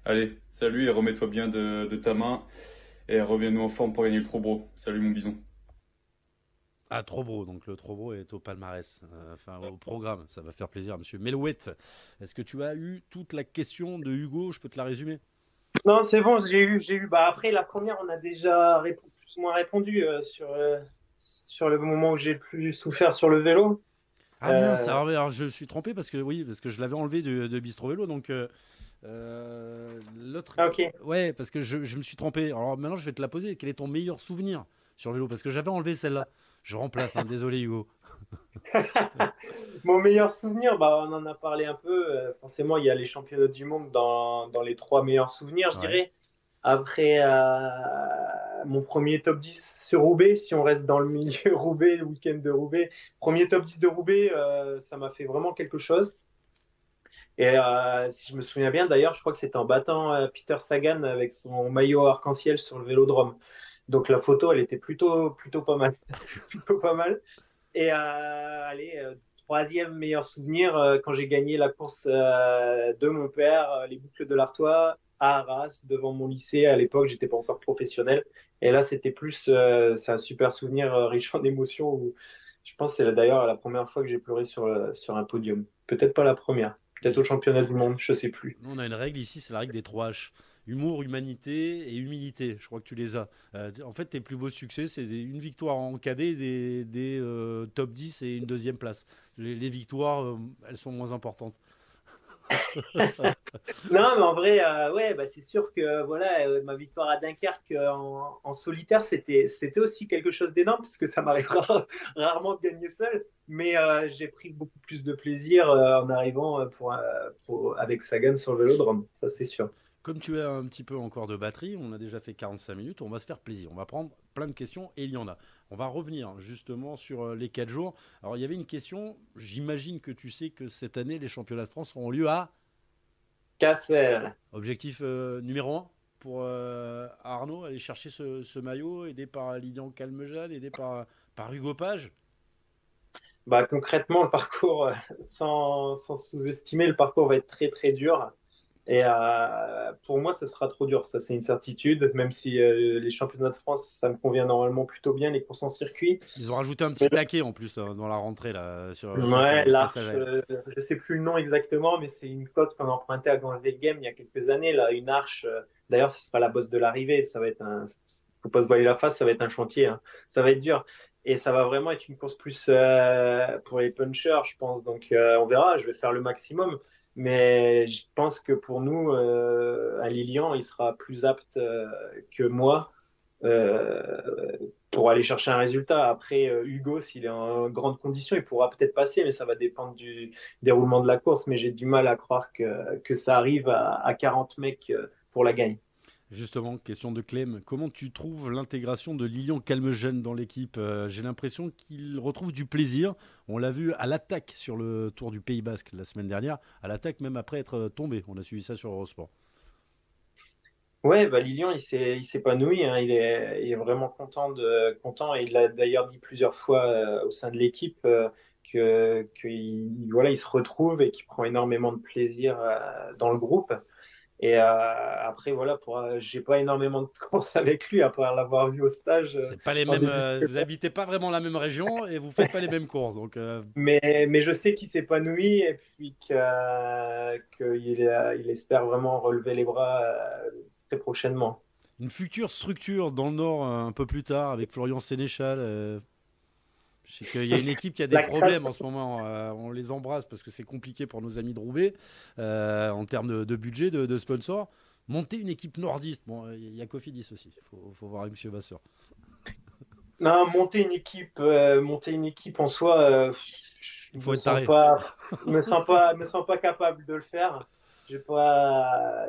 Allez, salut et remets-toi bien de, de ta main et reviens-nous en forme pour gagner le Trobro. Salut mon bison. Ah, Trobro, donc le Trobro est au palmarès, euh, enfin au programme, ça va faire plaisir à monsieur Melouette. Est-ce que tu as eu toute la question de Hugo? Je peux te la résumer? Non, c'est bon, j'ai eu, j'ai eu. Bah, après, la première, on a déjà rép- plus ou moins répondu euh, sur, euh, sur le moment où j'ai le plus souffert sur le vélo. Ah Euh, mince, alors, alors, je suis trompé parce que oui, parce que je l'avais enlevé de, de Bistro Vélo, donc euh, l'autre. Ah, ok. Ouais, parce que je, je me suis trompé. Alors maintenant, je vais te la poser. Quel est ton meilleur souvenir sur le vélo? Parce que j'avais enlevé celle-là. Je remplace, hein, désolé Hugo. Mon meilleur souvenir, bah, on en a parlé un peu. euh, forcément, il y a les championnats du monde dans, dans les trois meilleurs souvenirs, je dirais. Après, euh, mon premier top 10 sur Roubaix, si on reste dans le milieu Roubaix, le week-end de Roubaix. Premier top 10 de Roubaix, euh, ça m'a fait vraiment quelque chose. Et euh, si je me souviens bien, d'ailleurs, je crois que c'était en battant euh, Peter Sagan avec son maillot arc-en-ciel sur le vélodrome. Donc la photo, elle était plutôt, plutôt pas mal. plutôt pas mal. Et euh, allez, troisième meilleur souvenir, quand j'ai gagné la course de mon père, les boucles de l'Artois, à Arras, devant mon lycée. À l'époque, j'étais pas encore professionnel. Et là, c'était plus, c'est un super souvenir riche en émotions. Je pense que c'est d'ailleurs la première fois que j'ai pleuré sur, sur un podium. Peut-être pas la première. Peut-être au championnat du monde, je sais plus. On a une règle ici, c'est la règle des 3 H. Humour, humanité et humilité. Je crois que tu les as. Euh, en fait, tes plus beaux succès, c'est une victoire en cadet, des, des, euh, top 10 et une deuxième place. Les, les victoires, euh, elles sont moins importantes. Non, mais en vrai, euh, ouais, bah, c'est sûr que voilà, euh, ma victoire à Dunkerque euh, en, solitaire, c'était, c'était aussi quelque chose d'énorme, parce que ça m'arrive rare- rarement de gagner seul. Mais j'ai pris beaucoup plus de plaisir en arrivant pour, pour- avec Sagan sur le vélodrome, ça c'est sûr. Comme tu as un petit peu encore de batterie, on a déjà fait 45 minutes, on va se faire plaisir. On va prendre plein de questions et il y en a. On va revenir justement sur euh, les 4 jours. Alors, il y avait une question. J'imagine que tu sais que cette année, les championnats de France auront lieu à Cassel. objectif euh, numéro 1 pour euh, Arnaud, aller chercher ce, ce maillot, aidé par Lilian Calmejane, aidé par, par Hugo Page? Bah, concrètement, le parcours, sans, sans sous-estimer, le parcours va être très très dur. Et euh, pour moi, ce sera trop dur. Ça, c'est une certitude. Même si euh, les championnats de France, ça me convient normalement plutôt bien, les courses en circuit. Ils ont rajouté un petit taquet en plus euh, dans la rentrée là. Sur, Ouais, passage- l'arche, passage à- euh, je sais plus le nom exactement, mais c'est une côte qu'on empruntait à Gange Game il y a quelques années. Là, une arche. euh, D'ailleurs, ce sera la bosse de l'arrivée. Ça va être un. Faut pas se voiler la face. Ça va être un chantier. hein. Ça va être dur. Et ça va vraiment être une course plus pour les punchers, je pense. Donc, on verra. Je vais faire le maximum. Mais je pense que pour nous, euh, un Lilian, il sera plus apte euh, que moi euh, pour aller chercher un résultat. Après, euh, Hugo, s'il est en grande condition, il pourra peut-être passer, mais ça va dépendre du déroulement de la course. Mais j'ai du mal à croire que, ça arrive à, à 40 mecs pour la gagne. Justement, question de Clem. Comment tu trouves l'intégration de Lilian Calmejane dans l'équipe Euh, J'ai l'impression qu'il retrouve du plaisir. On l'a vu à l'attaque sur le Tour du Pays Basque la semaine dernière, à l'attaque même après être tombé. On a suivi ça sur Eurosport. Ouais, bah Lilian, il s'épanouit, hein. il est, vraiment content content il l'a d'ailleurs dit plusieurs fois euh, au sein de l'équipe euh, que, que il, voilà, il se retrouve et qu'il prend énormément de plaisir euh, dans le groupe. Et euh, après, voilà, pour, euh, j'ai pas énormément de courses avec lui, part l'avoir vu au stage. euh, C'est pas les mêmes. euh, vous habitez pas vraiment la même région et vous faites pas les mêmes courses. Donc, Mais, mais je sais qu'il s'épanouit et puis qu'il il espère vraiment relever les bras très prochainement. une future structure dans le Nord un peu plus tard avec Florian Sénéchal. Euh, je sais qu'il y a une équipe qui a des problèmes en ce moment. euh, on les embrasse parce que c'est compliqué pour nos amis de Roubaix euh, en termes de, de budget, de, de sponsors. Monter une équipe nordiste, bon, euh, il y a Cofidis aussi. Il faut, faut voir avec M. Vasseur. Non, monter une équipe, euh, monter une équipe en soi, euh, je faut sens pas, me sens pas, me sens pas capable de le faire. J'ai pas,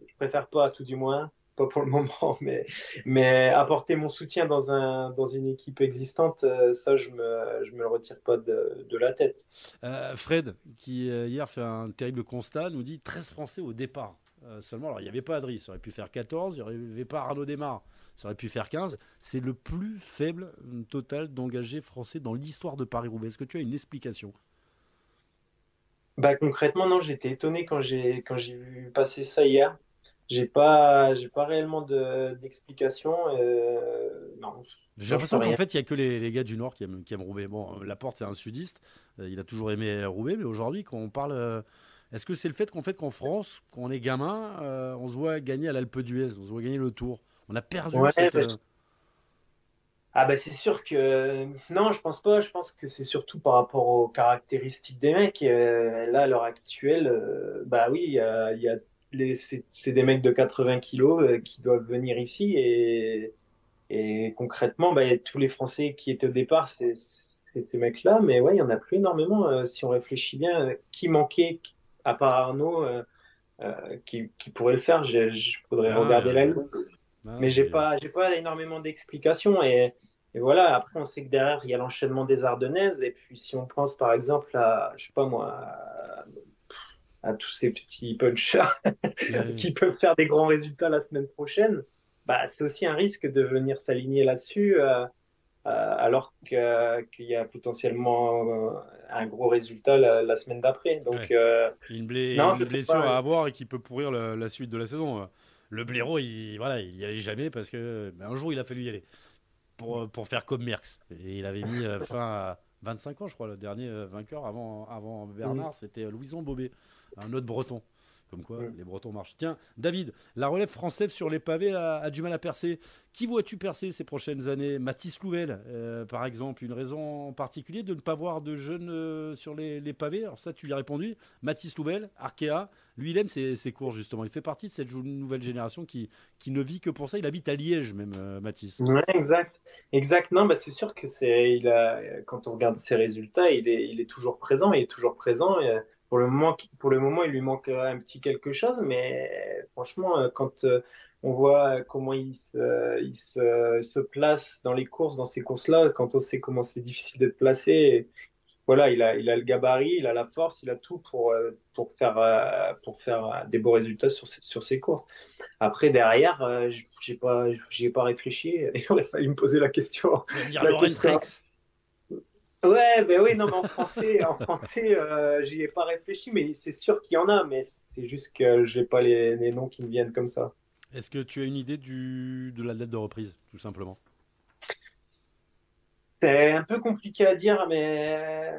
je préfère pas, tout du moins. Pas pour le moment, mais, mais apporter mon soutien dans, un, dans une équipe existante, euh, ça, je me, je me le retire pas de, de la tête. Euh, Fred, qui euh, hier fait un terrible constat, nous dit 13 Français au départ. seulement, alors il n'y avait pas Adri, ça aurait pu faire 14, il n'y avait pas Arnaud Desmar, ça aurait pu faire 15. C'est le plus faible total d'engagés français dans l'histoire de Paris-Roubaix. Est-ce que tu as une explication? Bah, concrètement, non, j'étais étonné quand j'ai quand j'ai vu passer ça hier. J'ai pas, j'ai pas réellement d'explication. Euh, j'ai l'impression qu'en fait, il n'y a que les, les, gars du Nord qui aiment, qui aiment Roubaix. Bon, euh, Laporte, c'est un sudiste. Euh, il a toujours aimé Roubaix, mais aujourd'hui, quand on parle. Est-ce que c'est le fait qu'en fait, qu'en France, quand on est gamin, on se voit gagner à l'Alpe d'Huez, on se voit gagner le Tour? On a perdu cette. Bah, ah bah c'est sûr que non, je pense pas. Je pense que c'est surtout par rapport aux caractéristiques des mecs. là, à l'heure actuelle, bah oui, il y a, y a c'est des mecs de 80 kilos euh, qui doivent venir ici et, et concrètement, bah, tous les Français qui étaient au départ, c'est ces mecs-là, mais ouais, il y en a plus énormément. Euh, si on réfléchit bien, euh, qui manquait à part Arnaud, qui, qui, pourrait le faire Je, je faudrait ah, regarder la liste. Ah, mais j'ai pas, j'ai pas énormément d'explications et, et, voilà. Après, on sait que derrière il y a l'enchaînement des Ardennaises et puis si on pense par exemple à, je sais pas moi, à tous ces petits punchers qui peuvent faire des grands résultats la semaine prochaine, bah, c'est aussi un risque de venir s'aligner là-dessus euh, euh, alors qu'il y a potentiellement euh, un gros résultat la, semaine d'après. Donc, une, blessure à avoir et qui peut pourrir la, suite de la saison. Le blaireau, il voilà, il y allait jamais parce que ben, un jour il a fallu y aller pour, pour faire comme Merckx. Et il avait mis fin à 25 ans, je crois, le dernier vainqueur avant, avant Bernard, c'était Louison Bobet un autre breton. Comme quoi, les Bretons marchent. Tiens, David, la relève française sur les pavés a, du mal à percer. Qui vois-tu percer ces prochaines années? Mathis Louvel, euh, par exemple. Une raison en particulier de ne pas voir de jeunes euh, sur les, pavés? Alors ça, tu lui as répondu. Mathis Louvel, Arkea, lui, il aime ses, cours, justement. Il fait partie de cette nouvelle génération qui, qui ne vit que pour ça. Il habite à Liège, même, euh, Mathis. Ouais, exact. Exact. Non, bah, c'est sûr que c'est, il a, quand on regarde ses résultats, il est, il est toujours présent. Il est toujours présent. Et, pour le moment, pour le moment, il lui manque un petit quelque chose, mais franchement, euh, quand euh, on voit comment il se, il se, place dans les courses, dans ces courses-là, quand on sait comment c'est difficile d'être placé, voilà, il a, il a le gabarit, il a la force, il a tout pour, euh, pour, faire, pour faire des beaux résultats sur, sur ses courses. Après, derrière, j'ai pas, j'y ai pas réfléchi. Il aurait fallu me poser la question. La question. Ouais, ben oui, non, mais en français, en français, euh, j'y ai pas réfléchi, mais c'est sûr qu'il y en a, mais c'est juste que j'ai pas les, les, noms qui me viennent comme ça. Est-ce que tu as une idée du, de la date de reprise, tout simplement? C'est un peu compliqué à dire, mais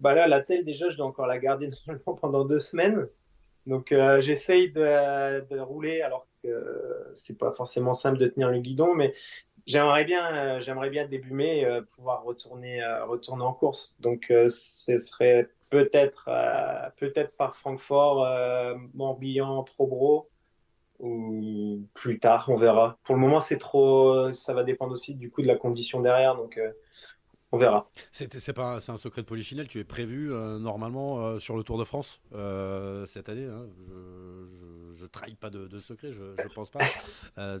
bah là, la telle, déjà, je dois encore la garder normalement pendant deux semaines. Donc, euh, j'essaye de, de, rouler, alors que c'est pas forcément simple de tenir le guidon, mais J'aimerais bien, euh, j'aimerais bien début mai euh, pouvoir retourner, euh, retourner en course. Donc, ce serait peut-être, peut-être par Francfort, Morbihan, Probro ou plus tard, on verra. Pour le moment, c'est trop, ça va dépendre aussi du coup de la condition derrière. Donc, on verra. C'est pas c'est un secret de polichinelle. Tu es prévu normalement sur le Tour de France cette année. Hein. Ne trahis pas de, secret, je, ne pense pas.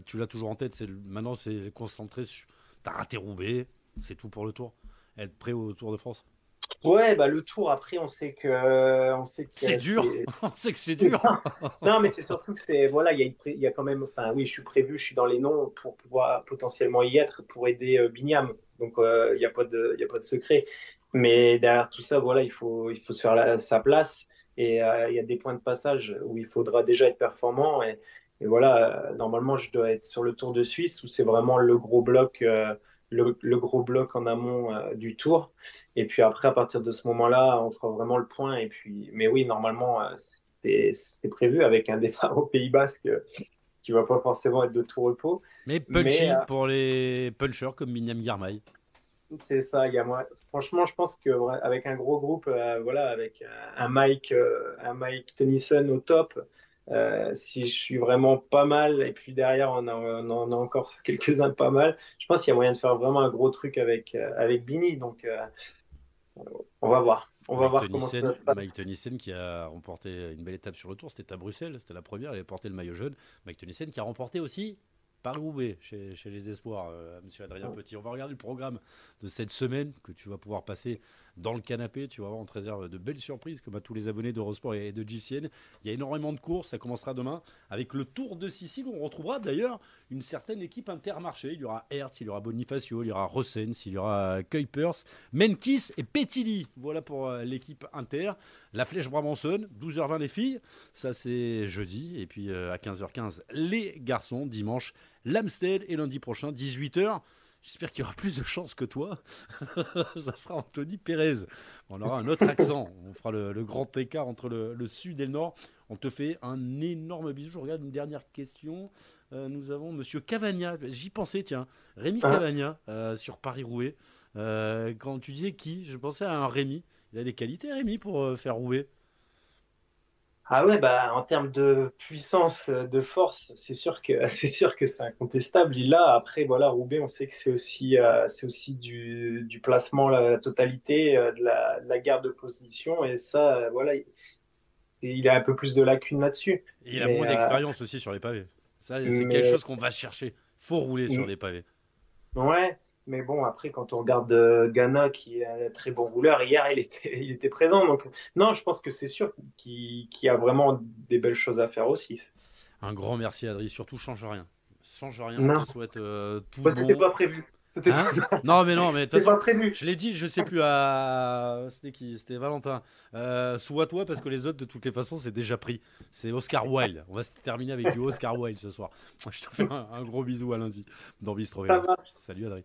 tu l'as toujours en tête. C'est maintenant c'est concentré sur. T'as raté Roubaix, c'est tout pour le Tour. Être prêt au Tour de France? Ouais, bah le tour après, on sait que on sait que c'est dur. on sait que c'est dur. non, mais c'est surtout que c'est voilà, il y, a il y a quand même, enfin oui, je suis prévu, je suis dans les noms pour pouvoir potentiellement y être pour aider Bignam. Donc, il euh, n'y a, pas de, a pas de secret. Mais derrière tout ça, voilà, il faut, il faut se faire sa place. Et euh, il y a des points de passage où il faudra déjà être performant. Et, voilà, euh, normalement, je dois être sur le Tour de Suisse où c'est vraiment le gros bloc. le, gros bloc en amont du tour. Et puis après, à partir de ce moment-là, on fera vraiment le point. Et puis, mais oui, normalement, c'est prévu avec un départ au Pays Basque qui va pas forcément être de tout repos. Mais punchy euh, pour les punchers comme Miniam Garmay. C'est ça, il y a moi. Franchement, je pense qu'avec un gros groupe, euh, voilà, avec un Mike, euh, un Mike Tennyson au top, si je suis vraiment pas mal, et puis derrière on, a, on a encore quelques-uns pas mal, je pense qu'il y a moyen de faire vraiment un gros truc avec, avec Bini. Donc on va voir. On va voir comment ça se passe. Mike Tennyson qui a remporté une belle étape sur le tour, c'était à Bruxelles, c'était la première, il a porté le maillot jaune. Mike Tennyson qui a remporté aussi Paris-Roubaix chez, chez, les Espoirs, euh, monsieur Adrien oh. Petit. On va regarder le programme de cette semaine que tu vas pouvoir passer dans le canapé. Tu vas voir, on te réserve de belles surprises comme à tous les abonnés d'Eurosport et de GCN. Il y a énormément de courses, ça commencera demain avec le Tour de Sicile où on retrouvera d'ailleurs une certaine équipe intermarché. Il y aura Hertz, il y aura Bonifacio, il y aura Rossens, il y aura Kuipers, Menkis et Petilli. Voilà pour euh, l'équipe inter. La Flèche Brabançonne, 12h20 les filles, ça c'est jeudi. Et puis euh, à 15h15 les garçons, dimanche l'Amstel et lundi prochain, 18h. J'espère qu'il y aura plus de chance que toi. ça sera Anthony Pérez. On aura un autre accent. On fera le, grand écart entre le, sud et le nord. On te fait un énorme bisou. Je regarde une dernière question. Euh, nous avons Monsieur Cavagna. J'y pensais, tiens. Rémi ah. Cavagna euh, sur Paris-Rouet. Euh, quand tu disais qui, je pensais à un Rémi. Il a des qualités, Rémi, pour faire Rouet. Ah ouais, bah, en termes de puissance, euh, de force, c'est sûr que c'est sûr que c'est incontestable. Il a après voilà Roubaix, on sait que c'est aussi euh, c'est aussi du, du, placement la, totalité euh, de, la, de, la, garde de position et ça voilà il, a un peu plus de lacunes là-dessus. Et il a moins d'expérience aussi sur les pavés. Ça c'est quelque chose qu'on va chercher. Faut rouler sur les pavés. Ouais, mais bon, après, quand on regarde euh, Ghana, qui est un très bon rouleur, hier, il était, il était présent. Donc, non, je pense que c'est sûr qu'il a vraiment des belles choses à faire aussi. Un grand merci, Adri. Surtout, change rien. Change rien. Non. Je souhaite euh, tout bah, C'était pas prévu. Hein non mais non mais pas prévu. Je l'ai dit, je sais plus à c'était qui? C'était Valentin. Euh, soit toi parce que les autres de toutes les façons c'est déjà pris. C'est Oscar Wilde. On va se terminer avec du Oscar Wilde ce soir. Je te fais un, gros bisou à lundi dans Bistro. Salut Adri.